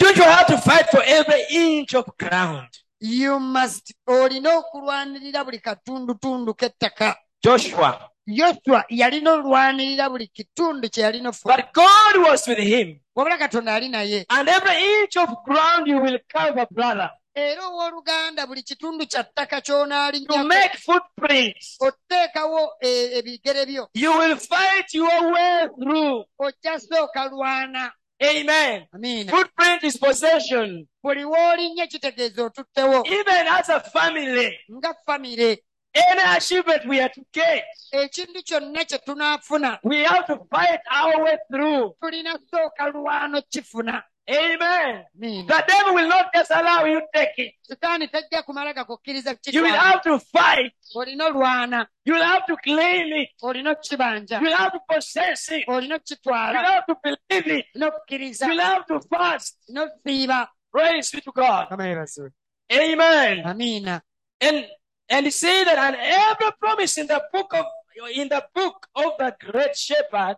don't you have to fight for every inch of ground. You must olina okulwanirira buli katundutundu k'ettaka. Joshua. Yoswa yalina olwanirira buli kitundu kye yalina ofuna but god was with him. Wabula katonda ali naye. And every inch of ground you will cover brother. Era owooluganda buli kitundu kya ttaka to make footprints. Oteekawo e- ebigere byo. You will fight your way through. Ojja sooka lwana amen. Amiina footprint is possession. Buli w'olinnye kitegeeza otuttewo. Even as a family. Nga famire any achievement we are to get ekintu kyonna kye tunaafuna we have to fight our way through. tulina sooka lwano kifuna amen. The devil will not just allow you to take it. Sitaani tajja kumala gakukkiriza you will have to fight. Olina olwana you will have to claim it. Olina okukibanja you will have to possess it. Olina you will have to believe it. Olina okukkiriza you will have to fast. Olina okusiiba praise be to god. Yeebazibwe. amen. Amiina and and say that and every promise in the book of in the book of the great shepherd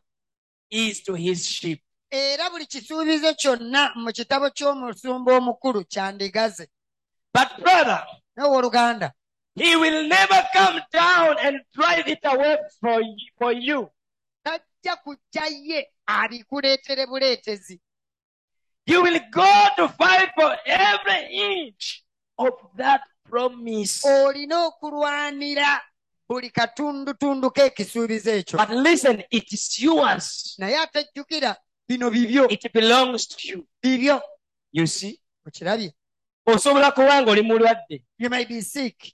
is to his sheep era buli kisuubizo kyonna mu kitabo ky'omusumba omukulu kyandigaze. But brother n'owooluganda he will never come down and drive it away for you, for you. Tajja kujja ye abikuleetere buleetezi. You will go to fight for every inch of that promise. Olina okulwanira buli katundutundu k'ekisuubizo ekyo. But listen it is yours. Naye bino bibyo it belongs to you. bibyo you see? Okirabye osobola kuba nga oli mulwadde you may be sick.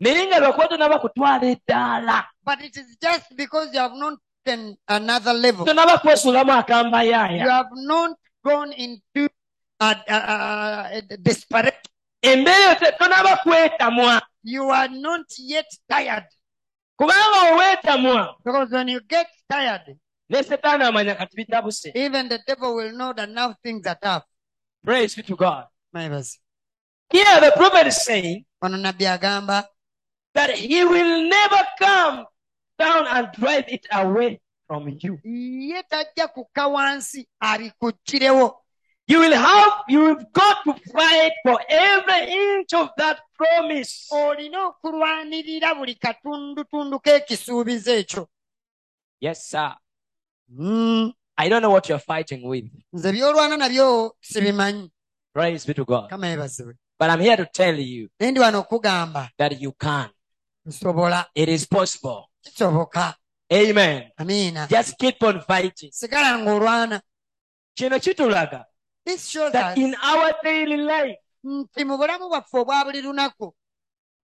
Naye nga lwakuba tonaba kutwala eddaala but it is just because you have not taken another level. Tonaba kwesuulamu you have not gone into a, a, a, a desperate embeera eyo tonaba kwetamwa you are not yet tired. Kubanga oweetamwa because when you get tired ne setaani amanya kati bitabuse even the devil will know that now things are tough praise be to god. Here the prophet is saying that he will never come down and drive it away from you. ye tajja kukka wansi abikuggirewo You will have, you've got to fight for every inch of that promise. olina okulwanirira buli katundutundu k'ekisuubizo ekyo Yes, sir. Mm, I don't know what you're fighting with. nze byolwana nabyo sibimanyi Praise be to God. kama yebazibwe But I'm here to tell you naye ndi wano okugamba that you can. nsobola It is possible. kisoboka Amen. amiina Just keep on fighting. sigala ng'olwana Kino kitulaga this shows that us in our daily life, nti mu bulamu bwaffe obwa buli lunaku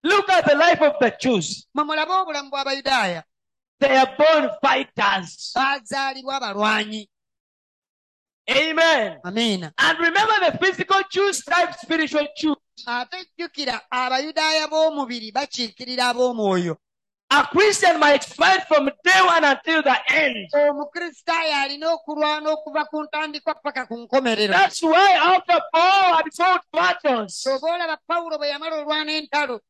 look at the life of the Jews. mwe mulabe obulamu bw'abayudaaya They are born fighters. abalwanyi Amen. amiina And remember the physical Jews type spiritual Jews. ate jjukira abayudaaya b'omubiri bakiikirira ab'omwoyo A Christian might fight from day one until the end. omukristaayo alina okulwana okuva ku ntandikwa paka ku nkomerero That's why after Paul had fought battles, oba olaba pawulo bwe yamala olwana entalo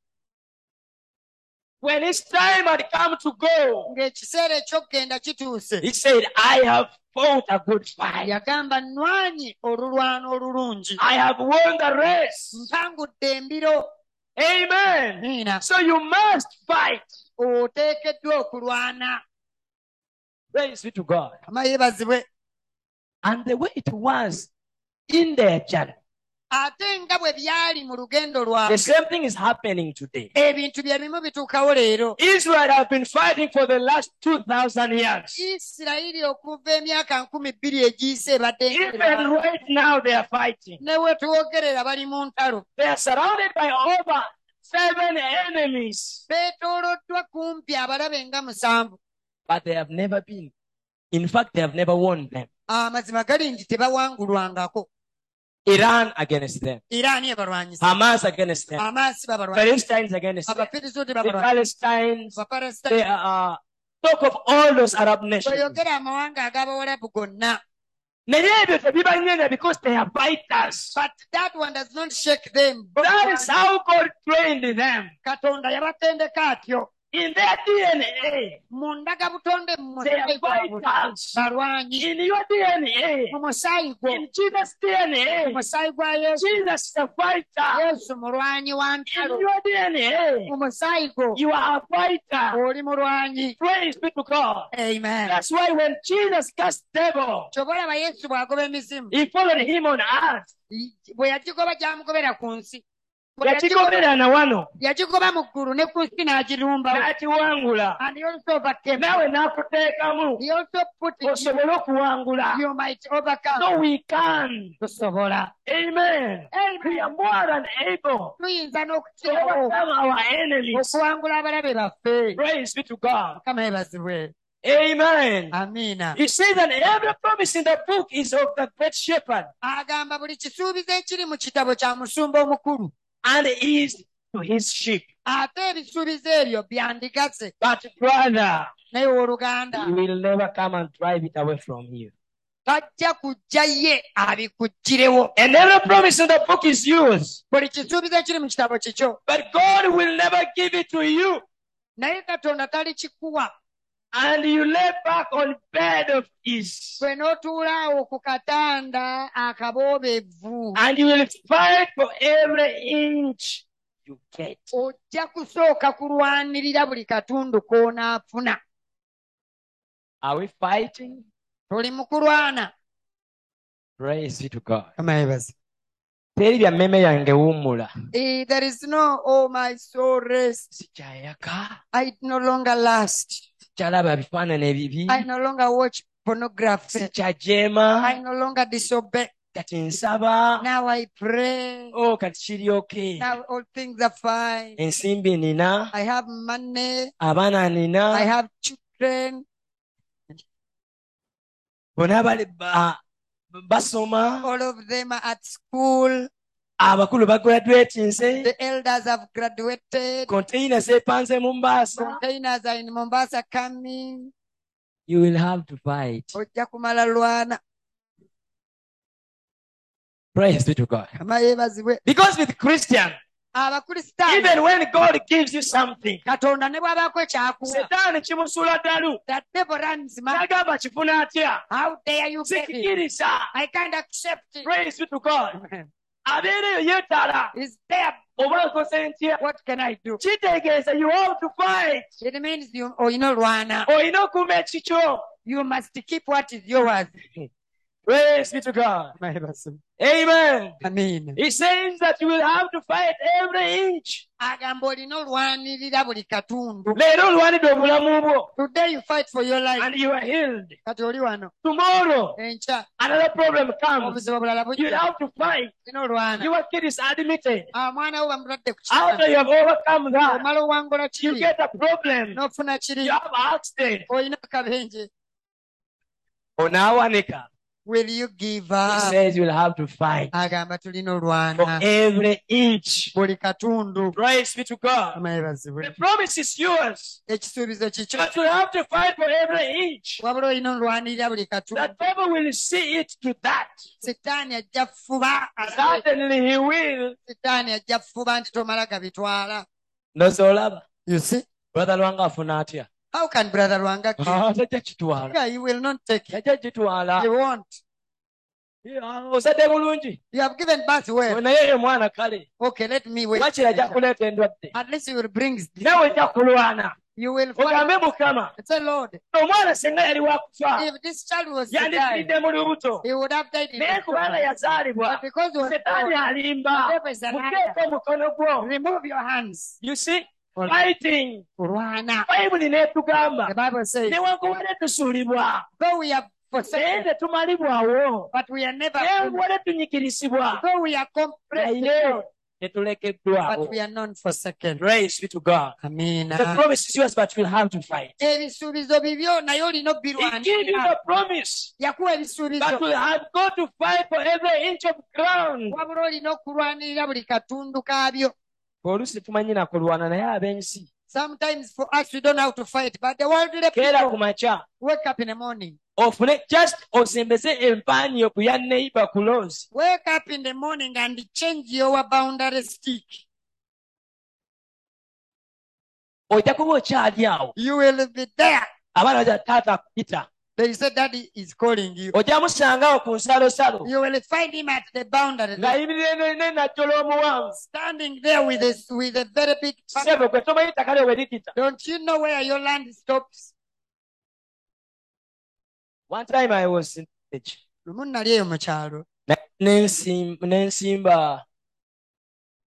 when his time had come to go, ng'ekiseera ekyokgenda kituuse he said, I have fought a good fight. yagamba nnwanye olulwana olulungi I have won the race. mpangudde embiro Amen. niina So you must fight. oteekeddwa okulwana Praise be to God. And the way it was in their journey, ate nga bwe byali mu lugendo the lwabwe same thing is happening today. ebintu bye bimu bituukawo leero Israel have been fighting for the last 2,000 years. isirayiri okuva emyaka nkumi bbiri egiyise ebadde Even right now, they are fighting. ne we tuwogerera bali mu ntalo They are surrounded by over seven enemies, beetooloddwa kumpi abalabe nga musanvu but they have never been. In fact, they have never won them. amazima gali nti tebawangulwangako Iran against them, Hamas against them, Philistines against them, the babalwanyisa Palestines, the abapalesitayini uh, talk of all those Arab nations. bweyogera amawanga ag'abawalabu gonna. Naye ebyo tebibanyenya because they are fighters. but that one does not shake them. That is how God trained them. katonda yabatendeka atyo In their DNA, mu ndagabutonde mu they are musaayi gwabwe fighters. balwanyi In your DNA, mu musaayi gwo in Jesus' mu DNA, musaayi gwa yesu. Jesus a fighter. yesu mulwanyi wa In your DNA, mu musaayi gwo you are a fighter. oli mulwanyi Praise be to God. amen. That's why when Jesus cast devil, kyoba olaba yesu bw'agoba emizimu he followed him on earth. bwe yagigoba gyamugobera ku nsi yakigobera na wano yagigoba mu ggulu ne ku nsi n'agirumbawo n'akiwangula and he also overcame naawe n'akuteekamu he also put it osobole okuwangula you might overcome so we can. Tusobola amen. We are more than able. Tuyinza to overcome our enemies? Abalabe baffe praise be to god. Mukama yebazibwe amen. Amiina he says that every promise in the book is of the great shepherd agamba buli kisuubizo ekiri mu kitabo kya musumba omukulu and is to his sheep. Ate ebisuubizo ebyo byandigaze. But brother naye he will never come and drive it away from you tajja kujja ye abikuggirewo and every promise in the book is yours. Buli kisuubizo ekiri mu kitabo kikyo. But god will never give it to you. Naye katonda talikikuwa and you lay back on bed of ease. And you will fight for every inch you get. Ojja kusooka kulwanirira buli katundu k'onaafuna are we fighting? Tuli mu kulwana. Praise be to god. Teri bya mmeme yange wummula. There is no oh my soul rest sikyayaka i no longer last sikyalaba bifaanana ebibi i no longer watch pornography. I no longer disobey. Kati nsaba now i pray. O kati kiri oke now all things are fine. Ensimbi nina i have money. Abaana i nina have children. Bonna bali ba- basoma. All of them are at school abakulu bagraduatinze the elders have graduated. Konteyina zeepanze mu mbaasa containers are in mombasa coming. You will have to fight. Ojja kumala lwana. Praise be to God. Because with Christian, even when God gives you something, katonda ne bw'abaako ekyakuwa Setaani kimusula ddalu. that devil runs mad N'agamba kifuna atya? how dare you it? Sikikiriza. i can't accept it. Praise be to God. Is there Oba nkoze ntya? what can i do Kitegeeza you have to fight. it means you olina olwana Olina okuuma ekikyo. you must keep what is yours (laughs) Praise be to God. Amen. amin He says that you will have to fight every inch. agamba olina olwanirira buli katundu Leero olwanidde obulamu bwo. today you fight for your life And you are healed. kati oli wano Tomorrow, enkya another problem comes. obuzibu obulala You have to fight. olina olwana Your kid is admitted. Ah, wo bamutadde ku After you have overcome that, omala owangula you get a problem. n'ofuna kiri You have accident. olina akabenje Onaawanika. Will you give up? He says you will have to fight agamba tulina for every inch. buli katundu Praise be to God. The promise is yours. ekisuubizo kikyo But you have to fight for every inch. wabula olina olwanirira buli The katundu devil will see it to that. sitaani ajja fuba Certainly he will. sitaani ajja fuba nti tomala gabitwala Nozoolaba. you see Brother Lwanga afuna atya? How can brother lwanga give? Ah, Tajja kitwala. Yeah, you will not take it Tajja kitwala. you won't bulungi. you have given birth well Naye ye mwana kale. okay let me wait Wakira ajja kuleeta endwadde. at least you will bring Nawe ojja kulwana. you will Ogambe Mukama. say lord Omwana senga yali wakufa. if this child was to die Yandifiridde mu lubuto. he would have died in Naye the kubanga but because he was Setaani born, alimba. devil is a liar. Muteeko omukono gwo. remove your hands You see? Fighting. kulwana Bayibuli n'etugamba. the bible says Newankubadde tusuulibwa. though we have Naye forsaken tetumalibwawo. but we are never Newankubadde tunyikirizibwa. though we are compressed Naye but we are not forsaken Praise be to God. Amen. The promise is yours, but you'll have to fight. ebisuubizo bibyo naye olina He gave you the promise, but you'll have got to fight for every inch of ground. Oluusi tumanyi nakulwana naye ab'ensi. Sometimes for us we don't know how to fight but the worldly keera ku people. makya wake up in the morning. Ofune just osembeze empaaniyo ku ya neighbor close wake up in the morning and change your boundary stick. Ojja kuba okyali awo you will be there. Abaana baza taata akuyita they said that he is calling you. Ojja musangawo ku nsalosalo you will find him at the boundary. Ng'ayimirire omuwanvu standing there with a, with a very big sebo gwe tomanyi ttaka we likita don't you know where your land stops? One time i was in village lumu nali eyo mu kyalo. Na- nensim-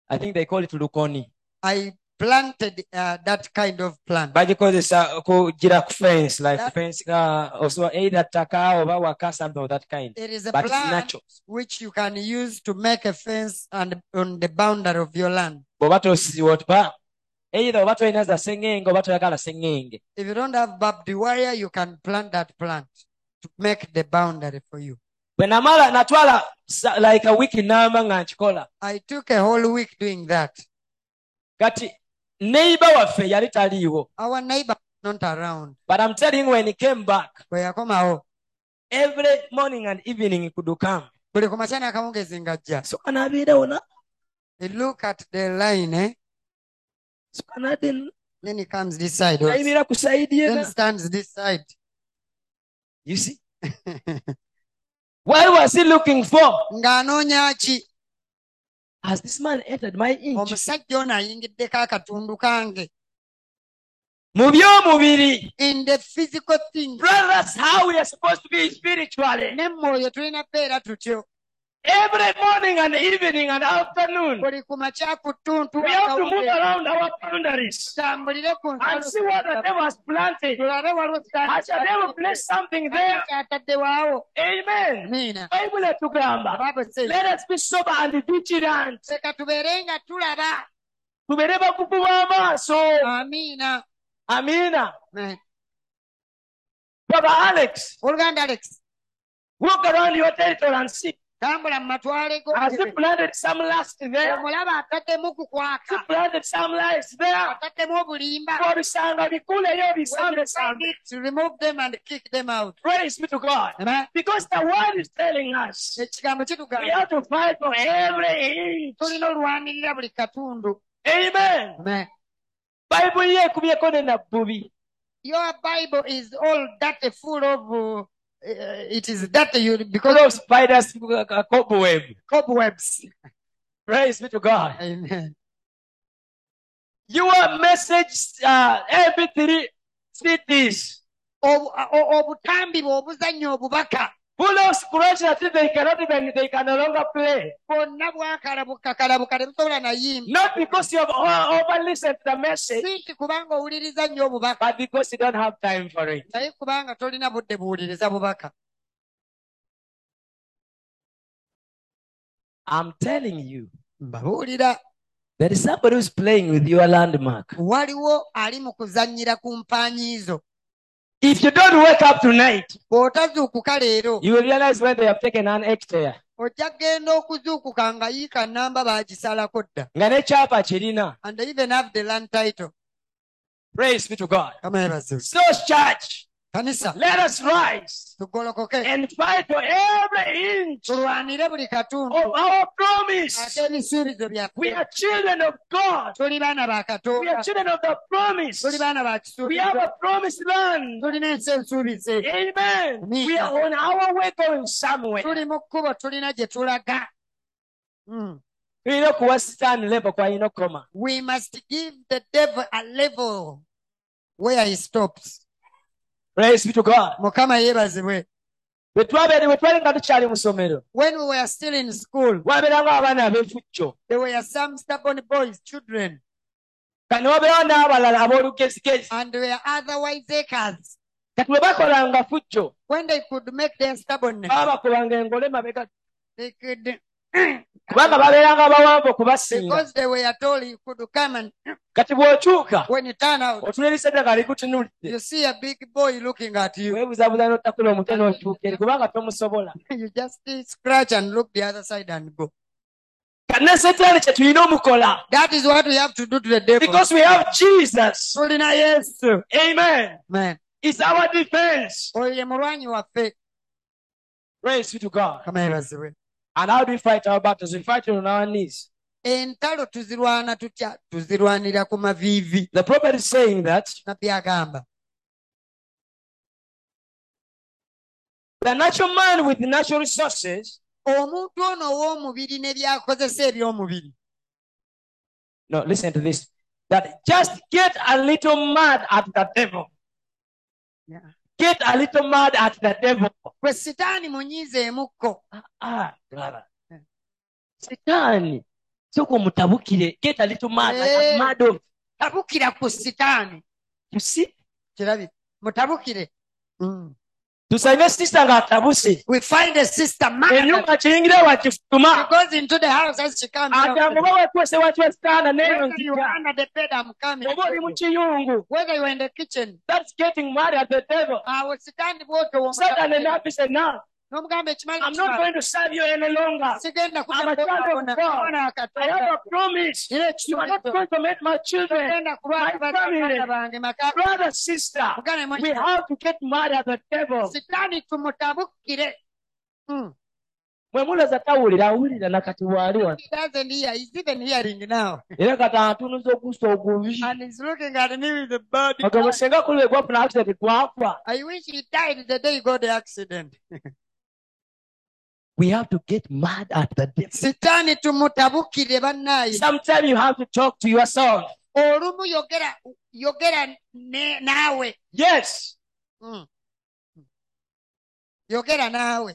i think they call it lukoni. I planted uh, that kind of plant. Bagikozesa kugira ku fence like That- fence uh, also either ttaka oba waka something of that kind. It is a but plant natural. which you can use to make a fence and on the boundary of your land. Bw'oba tosiwoba either oba tolina za sengenge oba toyagala sengenge. If you don't have barbed wire you can plant that plant to make the boundary for you. Bwe namala natwala like a week namba nga nkikola. I took a whole week doing that. Kati neighbor waffe yali taliiwo. Our neighbor not around. But I'm telling you when he came back bwe yakomawo every morning and evening could come buli ku akawungezi ng'ajja so anabeerawo na he look at the line eh? so anadin then he comes this side also. nayimirira ku saidi then stands this side. You see? (laughs) What was he looking for? Ng'anoonya ki has this man entered my inch omusajja ono ayingiddeko akatundu kange. mu by'omubiri. In the physical thing. Brothers how we are supposed to be spiritually? Ne mwoyo tulina tutyo every morning and evening and afternoon buli ku makya ku ttuntu we have to move around our boundaries. And see what the devil has planted. Has the devil placed something there amen. Amiina bayibuli etugamba Bible says, let us be sober and vigilant. Leka tubeere nga tulaba tubeere bakugu b'amaaso amiina amiina Amen. brother alex oluganda alex. walk around your territory and see tambula mu matwale go Has he planted some lust there? omulaba ataddemu ku Has he kwaka planted some lies there? ataddemu obulimba Obisanga bikuleyo When you find bisambe it, remove them and kick them out Praise be to God. Amen. Because the word is telling us ekigambo we kitugamba have to fight for every inch. tulina olwanirira buli katundu Amen. Amen. Bible ye ekubyeko ne nabbubi. your bible is all dirty full of uh, it is that you because of spiders, uh, cobweb. cobwebs Praise be to God. Amen. Your message, uh, MP3 CDs, Obu- o- obutambi bwe obuzannya obubaka full of scratch that they cannot even, they can no longer play. bwonna bwakalabuka kalabuka tebusobola nayimba Not because you have over listened to the message, si kubanga owuliriza nnyo obubaka but because you don't have time for it. naye kubanga tolina budde buwuliriza bubaka I'm telling you, mbabuulira there is somebody who's playing with your landmark. waliwo ali mu kuzannyira ku mpaanyi zo If you don't wake up tonight, bw'otazuukuka leero you will realize when they have taken an hectare. ojja kgenda okuzuukuka nga yiika namba baagisalako dda. Nga nekyapa kirina. And even have the land title. Praise be to god. So church kanisa. Let us rise tugolokoke and fight for every inch of tulwanire buli katundu. our promise. Ak'ebisuubizo we byaffe are children of god. Tuli baana ba we are children of the promise. Tuli baana ba we have a promised land. Tulina ensi ensuubize amen. We are on our way going somewhere. Tuli mu kkubo tulina gye tulaga. Mm. tulina okuwa sitaani level kwalina okukoma we must give the devil a level where he stops praise be to god. Mukama yeebazibwe. Bwe twabeere bwe twali nga tukyali mu ssomero when we were still in school wabeeranga abaana ab'efujjo there were some stubborn boys children kane wabeerawo n'abalala ab'olugezigezi and there were otherwise acres kati bwe bakolanga fujjo when they could make their stubbornness baabakubanga engole mabega they could kubanga babeeranga bawanvu okubasinga. Because they were told you could come and kati bw'okyuka when you turn out otulerisa ddala likutunulidde you see a big boy looking at you. N'otakula omutwe n'okyukaeri kubanga tomusobola. (laughs) You just scratch and look the other side and go. Kanne setaani kye tulina omukola. That is what we have to do to the devil because we have jesus. Tulina yesu. Amen. Man is our defense. Oyo ye mulwanyi waffe. Praise be to god. Kama yebazibwe and how do we fight our battles? We fight on our knees. Entalo tuzirwana tutya? Tuzirwanira ku maviivi the prophet is saying that nabbi agamba. the natural man with natural resources omuntu ono ow'omubiri ne byakozesa eby'omubiri. No listen to this. That just get a little mad at the devil. Yeah. Get a little mad at the devil. Kwe sitaani munyiizeemukko ah brother. Sitaani soko mutabukire. Get a little mad. Like Eh. a mad of tabukira ku sitaani you see? Kirabye mutabukire. Mm. Tusange sister ng'atabuse we find a sister mad ennyumba kiyingire she wakifutuma goes into the house as she comes amuba wekwese neyo whether you are under the bed I'm coming. Oba oli mu kiyungu whether you're in the kitchen. That's getting mad at the devil awo sitaani bwotyo satan enapise now n'omugamba ekimali i'm not going to serve you any longer. I'm a child of God. i have a promise. You are not going to make my children My family. baana bange maka brother sister. We have to get mad at the devil sitaani tumutabukire Mm. mwe mulaza tawulira awulira nakati bwali He doesn't even hearing now. era kati atunuza okusa ogubi And he's looking at me with the body. agamba senga kulwe gwafuna accident gwafa (laughs) I wish he died the day he got the accident. We have to get mad at the devil. Sitaani tumutabukire bannaaye sometimes you have to talk to yourself. Olumu yogera yogera naawe. Yes. Mm. yogera naawe.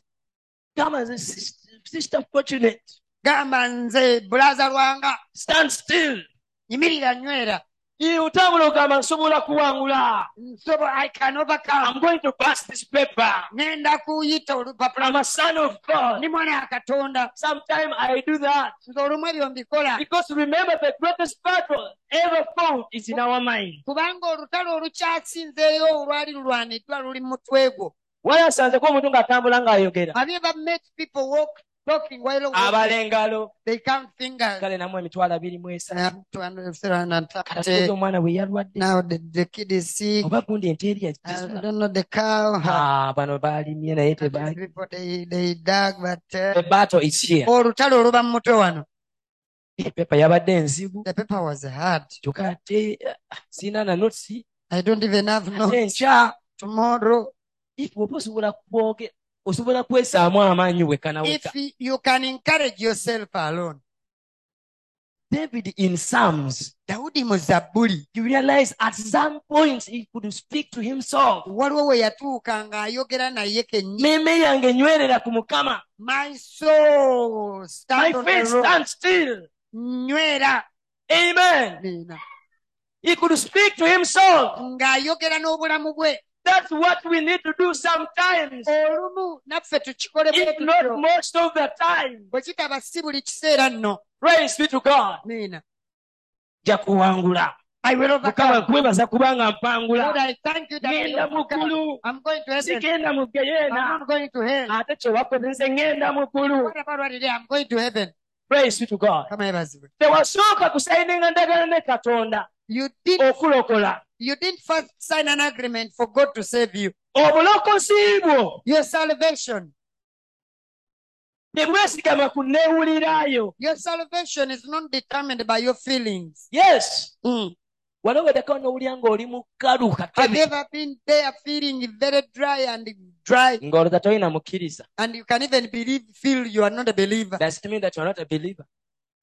Kama nze sis- sister fortunate. Gamba nze bulaza lwanga. Stand still. Yimirira nywera otambula nsobola kuwangula. Nsobo i can overcome. I'm going to pass this paper. Ngenda kuyita olupapula. I'm a son of god. Ndi mwana wa katonda. Sometimes i do that. Nze olumu ebyo mbikola. Because remember the greatest battle ever fought is in our mind. Kubanga olutalo olukyasinzeeyo olwali lulwaniddwa luli mu mutwe gwo. Wayasanzeko omuntu ng'atambula ng'ayogera? Have you ever met people walk talking while abala engalo they count fingers. kale namu emitwalo abiri mu I esatu have 230. katuuza omwana bwe yalwadde Now the, the kid is sick. oba gundi ente eri I don't know the cow. Ah, bano baalimye naye These tebaali people they they dug, but the uh, battle is here olutalo oluba mu mutwe wano. pepa yabadde enzibu The paper was hard. kyokka ate ah, sirina na notisi I don't even have ate no enkya tomorrow. if oba osobola kwoge osobola kwesaamu amaanyi wekka na wekka If you can encourage yourself alone. david in psalms Dawudi mu Zabbuli you realize at some point he could speak to himself. Waliwo we yatuuka ng'ayogera naye kennyini. mmeeme yange nywerera ku mukama. My soul my stand on faith stand still. Nywera. amen. Nina. he could speak to himself. Ng'ayogera n'obulamu bwe that's what we need to do sometimes. Olumu naffe tukikole bwe if not most of the time. Bwe kitaba si buli kiseera nno. Praise be to god. I will mukama nkwebaza kubanga mpangula. I thank you that I will ngenda mu overcome. I'm going to heaven. sigenda mu I'm geyeena going to hell. ate kyewakozese ngenda mu ggulu What about what it is? I'm going to heaven. praise be to god. Kama yebazibwe. tewasooka kusayininga ndagala ne katonda You did okulokola you didn't first sign an agreement for God to save you. obulokozi bwo Your salvation. tebwesigama ku neewuliraayo Your salvation is not determined by your feelings. yes Mm. waliwo weddako n'owulira ng'oli mu kkalu Have you ever been there feeling very dry and dry ng'olowooza tolina mukkiriza and you can even believe feel you are not a believer? does it mean that you are not a believer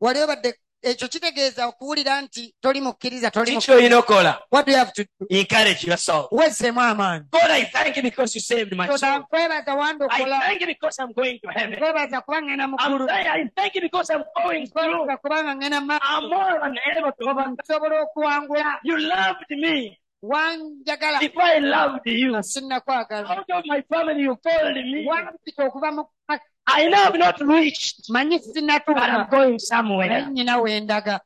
wali obadde ekyo kitegeeza okuwulira nti toli mukkiriza toli kiki mukkiriza. what do you have to do? Encourage yourself. Weesemu amaanyi. God i thank you because you saved my Toda soul. nkwebaza wandi i okola thank you because i'm going to heaven. Nkwebaza kubanga ngenda I'm mukulu I thank you because I'm going through. nkwebaza kubanga ngenda I'm more than able to okuwangula. You loved me. Wanjagala. Before I loved you. nga sinnakwagala Out of my family, you called me. wampita okuva mu I know I've not reached, manyi but I'm going somewhere.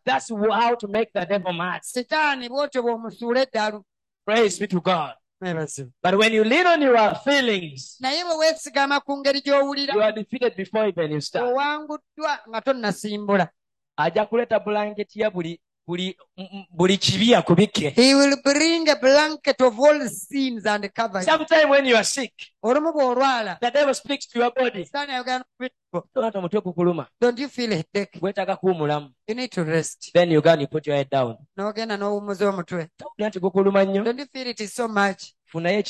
That's how to make the devil mad. sitaani bwotyo bw'omusuula eddalu Praise be to God. But when you lean on your feelings, naye bwe weesigama ku ngeri gy'owulira you are defeated before even you start. owanguddwa nga tonnasimbula ajja kuleeta blanketi ya buli buli m- m- buli kibi akubikke. he will bring a blanket of all sins and cover you. Sometime when you are sick, olumu bw'olwala the devil speaks to your body. sitaani ayogera n'omubiri Tonata omutwe kukuluma. don't you feel a headache Gwetaaga kuwumulamu. you need to rest Then you go and you put your head down. n'ogenda n'owummuza omutwe Tawulira nti gukuluma nnyo. don't you feel it is so much Funayo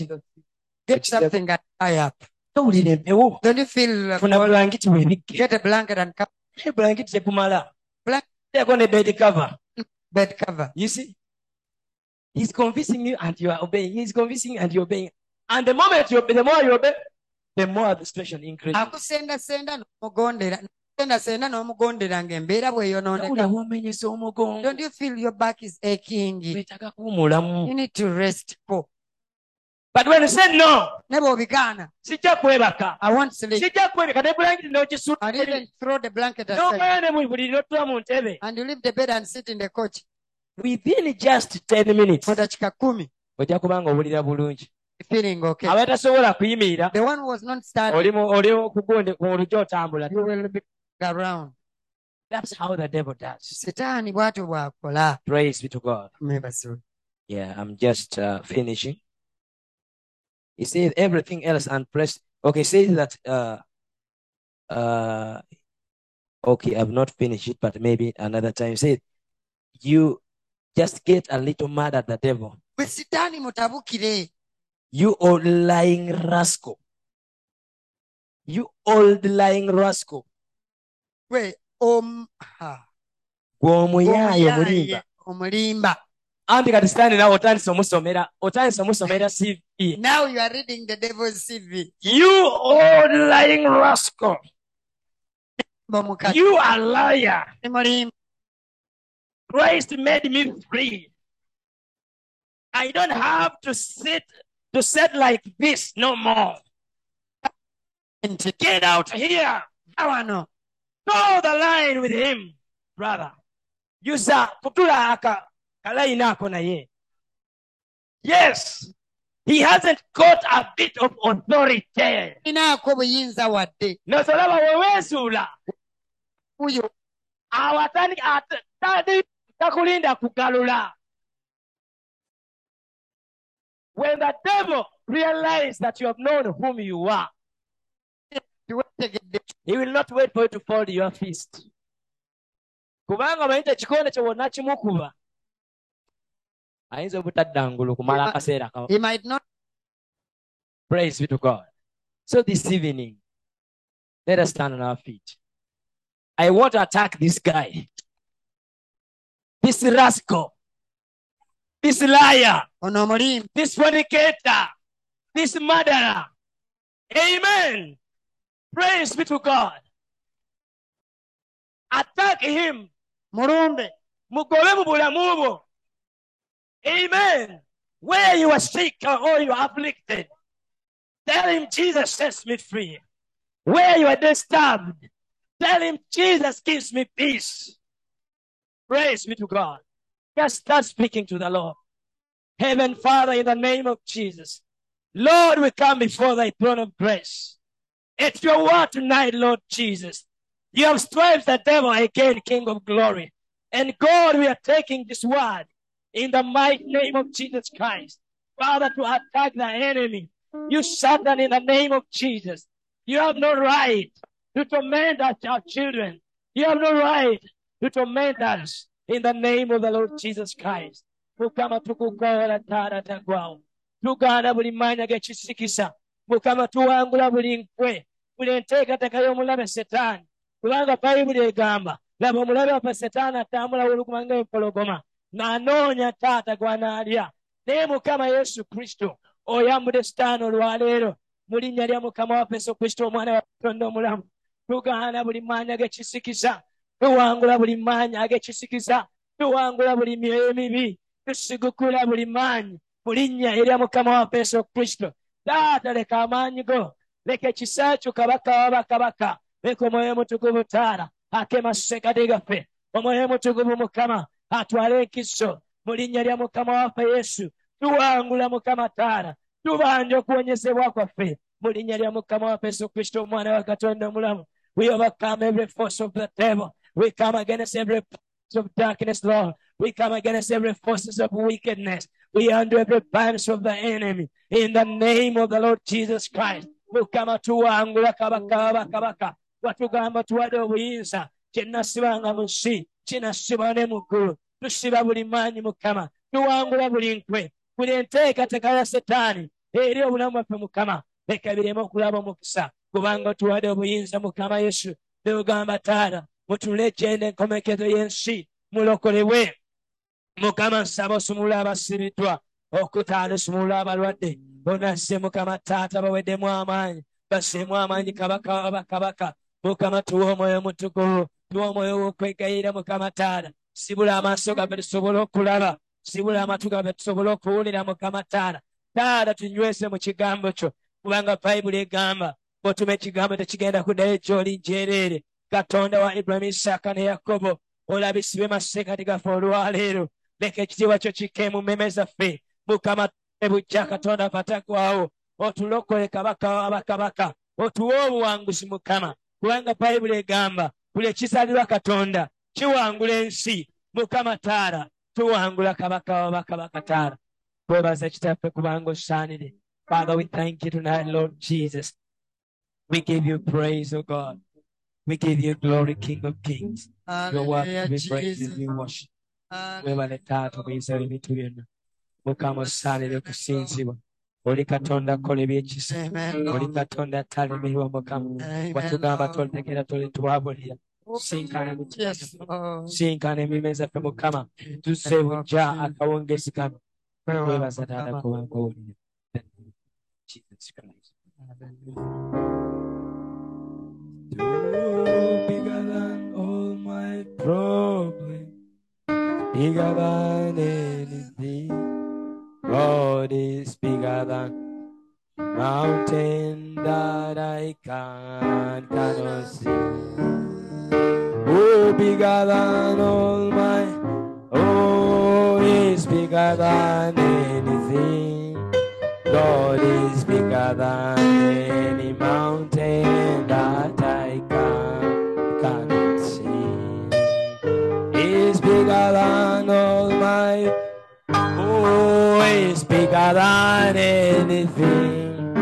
get something and tie up empewo. don't you feel uh, Funa get a blanket and cover bulangiti tekumala. Teeko ne bed cover. Bed cover You see? He's convincing you and you are obeying. He's convincing you and you're obeying. And the moment you obey, the more you obey, the more the situation increases. akusendasenda n'omugondera sendasenda n'omugondera ng'embeera bw'eyonooneka Tawulira bw'omenyesa omugongo. don't you feel your back is aching you need to rest po But when you say no, ne bw'obigaana sijja kwebaka. i want sleep. Sijja kwebaka ne bulangiti n'okisuula. throw the blanket ne mu buli n'otula mu ntebe. and you leave the bed and sit in the coach. Within just 10 minutes. mu kumi ojja kuba nga bulungi. feeling okay. Abatasobola kuyimirira the one was not starting oli mu- oli kugundi ku lujja otambula. You will be around. That's how the devil does. Sitaani bw'atyo bw'akola. Praise be to god. Yeah i'm just uh, finishing he says everything else unpressed okay says that uh uh okay i've not finished it but maybe another time. Say you just get a little mad at the devil. Bwe sitaani mutabukire you old lying rascal. You old lying rascal. Wait, um, ha, omuyaaye, omulimba anti kati sitaani nawe otandise omusomera otandise omusomera cv now you are reading the devil's cv you old lying rascal. You are liar. Christ made me free. I don't have to sit to sit like this no more. Nti get out here. "Ga wano toe the line with him brother. Yuza kutula aka naye yes He hasn't got a bit of authority. inaako buyinza wadde. Nosolaba weweesuula uyo. Awatani ate- tali takulinda kugalula. When the devil realizes that you have known whom you are he will not wait for you to fold your fist kubanga omanyi ekikonde kyo bonna kimukuba ayinza obutadda ngulu kumala akaseera he might not Praise be to God. So this evening, let us stand on our feet. I want to attack this guy, this rascal, this liar, ono omulimbi this fornicator, this murderer. Amen. Praise be to God. Attack him. mulumbe mu bulamu bwo. Amen. Where you are sick or you are afflicted, tell him Jesus sets me free. Where you are disturbed, tell him Jesus gives me peace. Praise be to God. Just start speaking to the Lord. Heaven, Father, in the name of Jesus. Lord, we come before thy throne of grace. It's your word tonight, Lord Jesus. You have striped the devil again, King of glory. And God, we are taking this word in the mighty name of Jesus Christ. Father, to attack the enemy. You Satan in the name of Jesus. You have no right to torment us, our children. You have no right to torment us in the name of the Lord Jesus Christ. Mukama tukukola tara tagwawo. Tugaana buli maanya g'ekisikisa. Mukama tuwangula buli nkwe. Buli enteekateeka y'omulabe Setaani. Kubanga Bayibuli egamba, laba omulabe waffe Setaani atambula wuluguma ng'empologoma. N'anoonya taata gw'anaalya. Naye Mukama Yesu Kristo, oyambudde Setaani olwaleero. Mu linnya lya Mukama waffe Yesu Kristo omwana wa Katonda omulamu. Tugaana buli maanya g'ekisikisa. Tuwangula buli maanya ag'ekisikisa. Tuwangula buli myoyo emibi. Tusigukula buli maanyi. Mu linnya erya Mukama waffe Yesu Kristo. Taata leka amaanyi go. Leka ekisa kyo kabaka wa bakabaka. Leka omwoyo mutukuvu taala. Akema ssekati gaffe. Omwoyo mutukuvu Mukama. Atwale enkiso. Mu linnya lya Mukama waffe Yesu. Tuwangula Mukama taala. Tubanja okuwonyezebwa kwaffe. Mu linnya lya Mukama waffe Yesu Kristo omwana wa Katonda omulamu. We overcome every force of the devil. We come against every force of darkness, Lord. We come against every forces of wickedness. We undo every bands of the enemy. In the name of the Lord Jesus Christ. Mukama tuwangula kabaka wa bakabaka. Watugamba tuwadde obuyinza. Kyenasibanga mu nsi. Kinasibwa ne mu ggulu. Tusiba buli maanyi Mukama. Tuwangula buli nkwe. Buli enteekateeka ya Setaani. Eri obulamu bwaffe Mukama. Leka bireme okulaba omukisa. Kubanga tuwadde obuyinza Mukama Yesu. Neogamba taata. Mutunule gyenda enkomekezo y'ensi. Mulokolebwe. Mukama nsaba osumulula abasibiddwa okutaala osumulula abalwadde bonasse Mukama taata baweddemu amaanyi basseemu amaanyi kabaka wa bakabaka Mukama tuwa omwoyo mutukuvu tuwa omwoyo w'okwegayirira Mukama taata sibula amaaso gaffe tusobole okulaba. Sibula amatu gaffe tusobole okuwulira Mukama taata taata tunywese mu kigambo kyo kubanga bayibuli egamba bw'otuma ekigambo tekigenda kuddayo gy'oli njereere katonda wa ibulayimu isaaka ne yakobo olabisibe masekati gaffe olwaleero. Leka ekitiibwa kyo kikke mu mmeme zaffe. Mukama ebujja katonda patagwawo otulokole kabaka wa bakabaka. Otuwe obuwanguzi mukama. Kubanga bayibuli egamba buli ekizalirwa katonda kiwangula ensi. Mukama taala tuwangula kabaka wa bakabaka taala. Twebaza kitaffe kubanga osaanire. Father we thank you tonight lord jesus. We give you praise o god. We give you glory king of kings. Your word Hallelujah, to be praised Jesus. and be worshipped. Webale taata obuyinza ebintu byonna mukama osaanire okusinzibwa oli katonda kola ebyekisa oli katonda atalemerwa mukama watugamba Lord. toletegera tolitwabulira sinkana sinkana emime zaffe mukama tuzze bujja akawongezi kano twebaza taata kubankowulira Jesus Christ. You're bigger than all my problems, bigger than anything. God is bigger than mountain that I can cannot see. Oh, bigger than all my, oh, is bigger than anything. God is bigger than any mountain bigger than anything.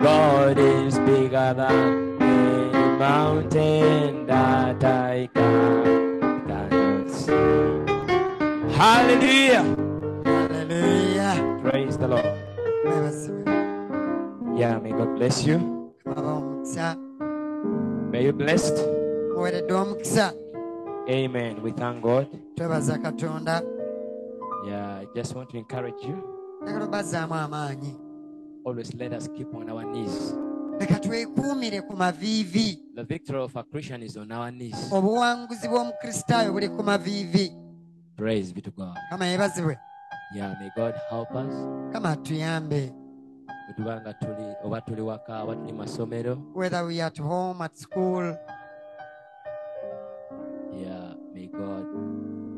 God is bigger than any mountain that I can, cannot see. Hallelujah. haleluya Praise the Lord. Yeah, may God bless you. May you blessed. Amen. We thank God. Yeah, I just want to encourage you. Njagala obazzaamu amaanyi Always let us keep on our knees. leka twekuumire ku maviivi The victory of a Christian is on our knees. obuwanguzi bw'omukristaayo buli ku maviivi Praise be to God. kama yeebazibwe Yeah, may God help us. kama atuyambe Bwe tuba nga tuli oba tuli waka oba tuli masomero. whether we are at home at school Yeah, may God.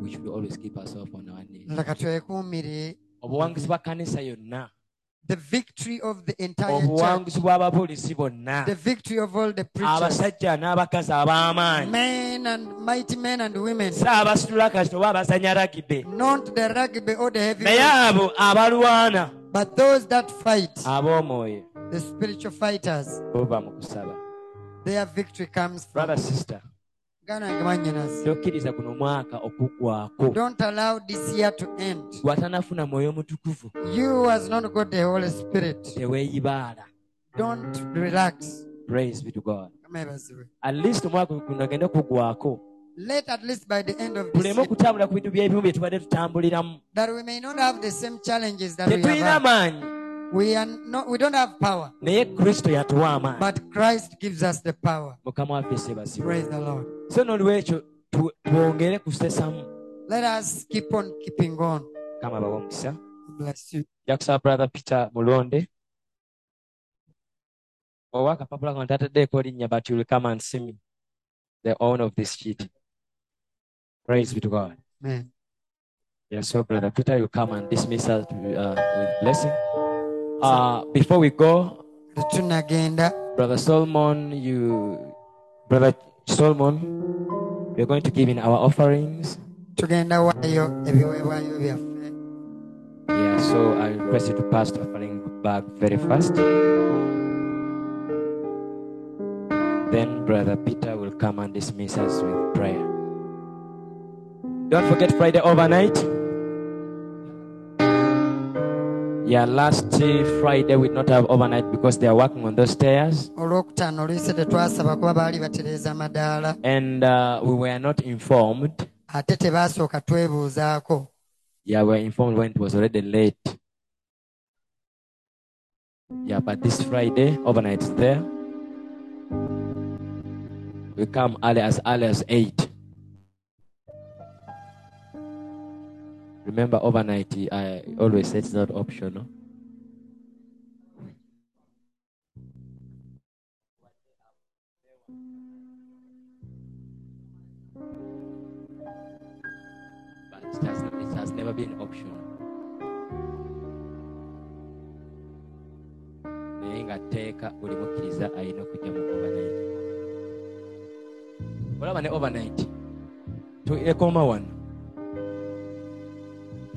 We should always keep ourselves on our knees. leka twekuumire Obuwanguzi bwa kanisa yonna. the victory of the entire church. Obuwanguzi bw'ababuulizi bonna. the victory of all the preachers. Abasajja n'abakazi ab'amaanyi. men and mighty men and women. Si abasitula kasita oba abazanya not the rugby or the heavy naye abo abalwana. But those that fight. Ab'omwoyo. The spiritual fighters. Buva mu kusaba. Their victory comes from brother sister tokkiriza guno mwaka okuggwako don't allow this year to end. Mwoyo mutukuvu. You has not got the holy spirit. Teweeyibaala don't relax. Praise be to god. At least omwaka guno agende kuggwako let at least by the end of this year, ku bintu by'ebimu bye tubadde tutambuliramu. That we may not have the same challenges that we have had. maanyi. We are not we don't have power. Naye kristo yatuwa amaanyi. But christ gives us the power. Mukama waffe sebazibwa praise the lord so nolwekyo twongere kusesamu let us keep on keeping on. Kama bawa omukisa bless you. Nja kusaba brother peter mulonde. Owa akapapula kano tataddeeko linnya but you'll come and see me. The owner of this sheet praise be to god. Amen. Yeah so brother peter you come and dismiss us uh, with blessing. Uh, before we go brother solomon you brother solomon we're going to give in our offerings tugenda waayo ebiweebwayo byaffe yeah so i request you to pass the offering bag very fast Then Brother Peter will come and dismiss us with prayer. Don't forget Friday overnight. Yeah, last Friday we did not have overnight because they are working on those stairs olwokutaano oluyise tetwasaba kuba baali batereeza amadaala and uh, we were not informed. ate tebaasooka twebuuzaako Yeah, we were informed when it was already late. Yeah, but this Friday overnight is there. We come early as early as 8. Remember, overnight, I always say it's not optional. But it has, it has never been optional. overnight overnight ekoma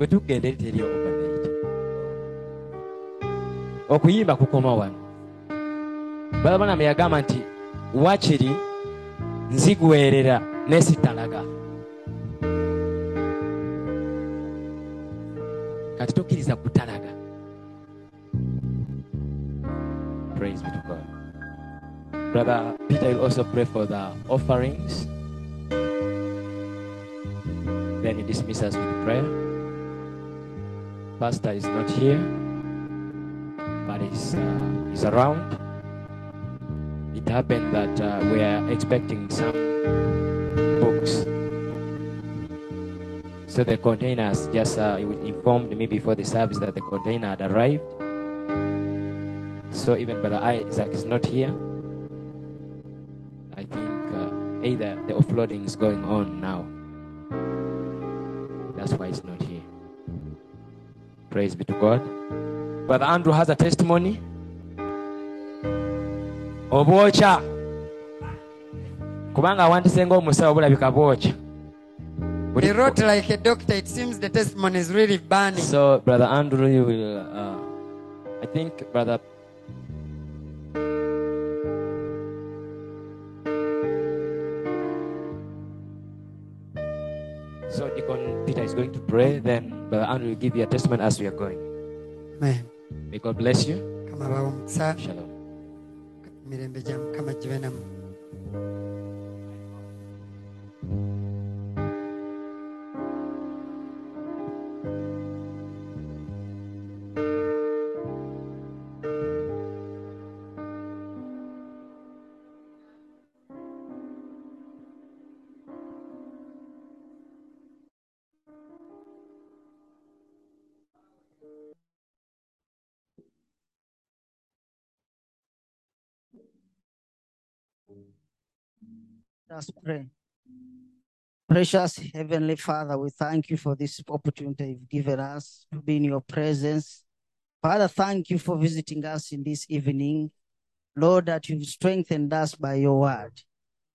bwe tugenda eri teri overnight okuyimba kukoma wano. Balabanamu yagamba nti wakiri nzigwerera nesitalaga kati tokkiriza kutalaga. Praise be to god. Brother peter will also pray for the offerings. Then he dismisses with prayer pastor is not here but he's, uh, he's around. It happened that uh, we are expecting some books. So the containers just uh, informed me before the service that the container had arrived. So even brother isaac is not here. I think uh, either the offloading is going on now. That's why it's not praise be to god Brother Andrew has a testimony. obwokya kubanga awandise ng'omusawo bulabika bwokya Buli- He wrote like a doctor. It seems the testimony is really burning. so brother andrew you will uh, i think brother so deacon peter is going to pray then brother andrew will give you a testimony as we are going. Amen. may god bless you. Kama bawa omukisa shalom Let us pray. Precious Heavenly Father, we thank you for this opportunity you've given us to be in your presence. Father, thank you for visiting us in this evening. Lord, that you've strengthened us by your word.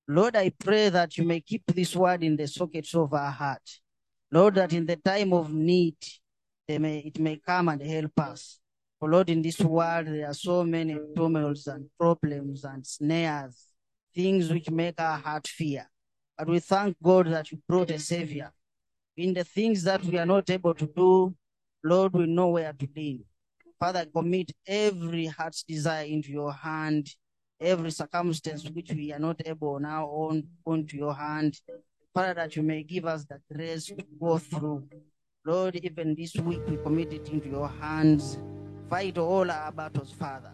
Lord, I pray that you may keep this word in the sockets of our heart. Lord, that in the time of need, may, it may come and help us. For Lord, in this world, there are so many turmoils and problems and snares things which make our heart fear. But we thank God that you brought a Savior. In the things that we are not able to do, Lord, we know where to lean. Father, commit every heart's desire into your hand, every circumstance which we are not able now on onto your hand. Father, that you may give us the grace to go through. Lord, even this week we commit it into your hands. Fight all our battles, Father.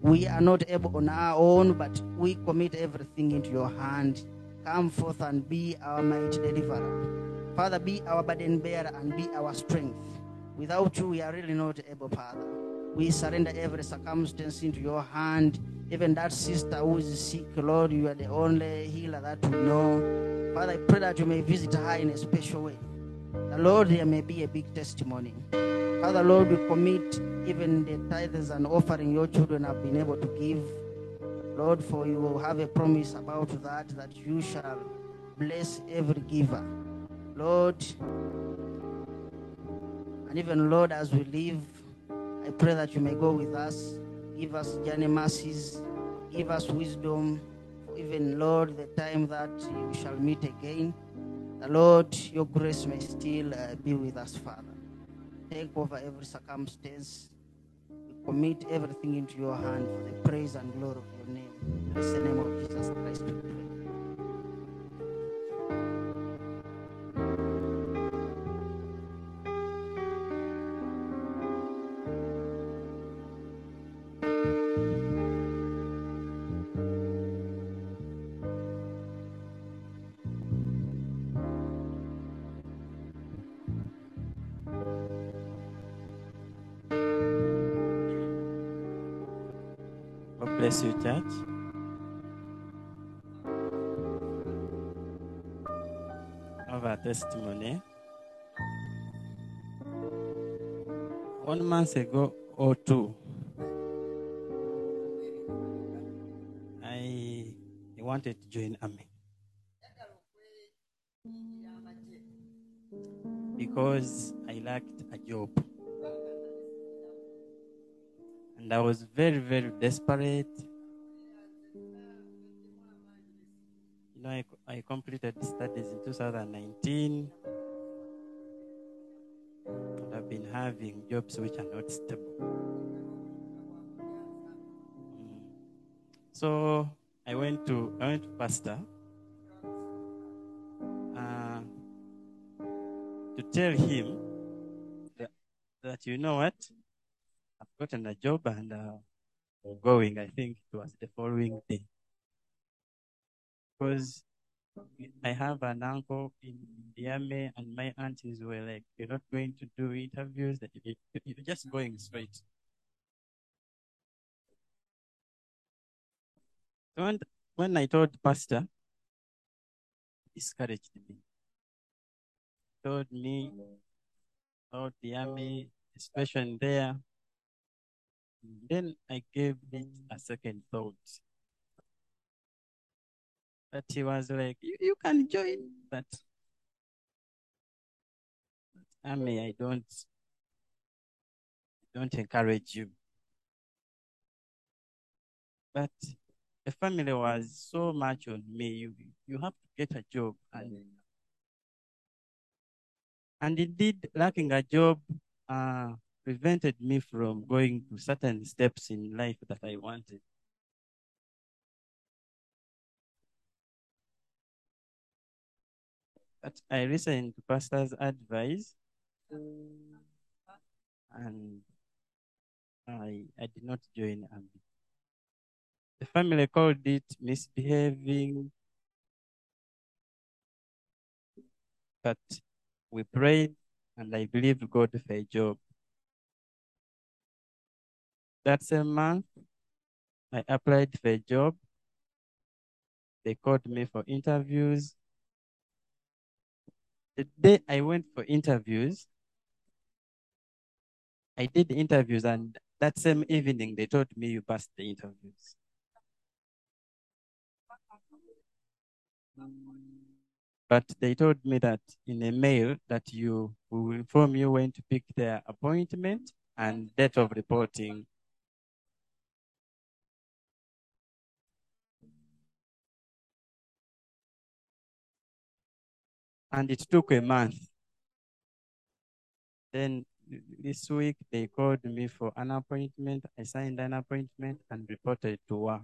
We are not able on our own, but we commit everything into your hand. Come forth and be our mighty deliverer. Father, be our burden bearer and be our strength. Without you, we are really not able, Father. We surrender every circumstance into your hand. Even that sister who is sick, Lord, you are the only healer that we know. Father, I pray that you may visit her in a special way. The Lord, there may be a big testimony. Father, Lord, we commit even the tithes and offering your children have been able to give. Lord, for you will have a promise about that, that you shall bless every giver. Lord, and even Lord, as we live, I pray that you may go with us, give us journey mercies, give us wisdom, even Lord, the time that you shall meet again. The Lord, your grace may still uh, be with us, Father. Take over every circumstance. We commit everything into your hand for the praise and glory of your name. In the name of Jesus Christ, we pray. Of our testimony. One month ago or two, I wanted to join army because I lacked a job. And I was very, very desperate. Completed studies in 2019. And I've been having jobs which are not stable. Mm. So I went to I went to pastor uh, to tell him that, that you know what I've gotten a job and uh, I'm going. I think it was the following day. Because I have an uncle in the army, and my aunties were like, You're not going to do interviews, you're just going straight. So when, when I told pastor, he discouraged me. Told me about the army, especially there, Then I gave it a second thought. But he was like, you, you can join, but I mean, I don't, don't encourage you. But the family was so much on me. You, you have to get a job, and and indeed, lacking a job uh, prevented me from going to certain steps in life that I wanted. But I listened to pastor's advice and I, I did not join army. The family called it misbehaving, but we prayed and I believed God for a job. That same month, I applied for a job. They called me for interviews. The day I went for interviews, I did the interviews, and that same evening, they told me you passed the interviews. But they told me that in a mail that you will inform you when to pick their appointment and date of reporting. And it took a month. Then this week they called me for an appointment. I signed an appointment and reported to work.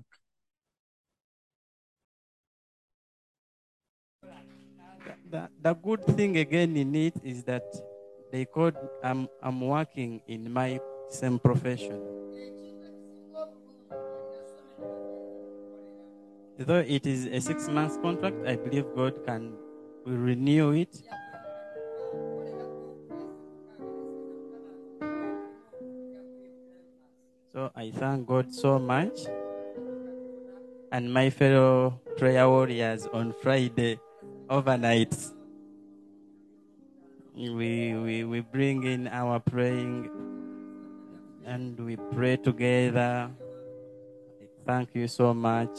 The, the, good thing again in it is that they called I'm I'm working in my same profession. Though it is a six months contract, I believe God can will renew it. So I thank God so much. And my fellow prayer warriors on Friday overnight. We, we, we bring in our praying and we pray together. Thank you so much.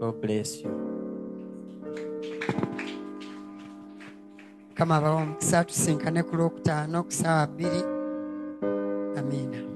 God bless you. Mukama abawa omukisa tusinkane ku lwokutaano ku saawa bbiri. Amiina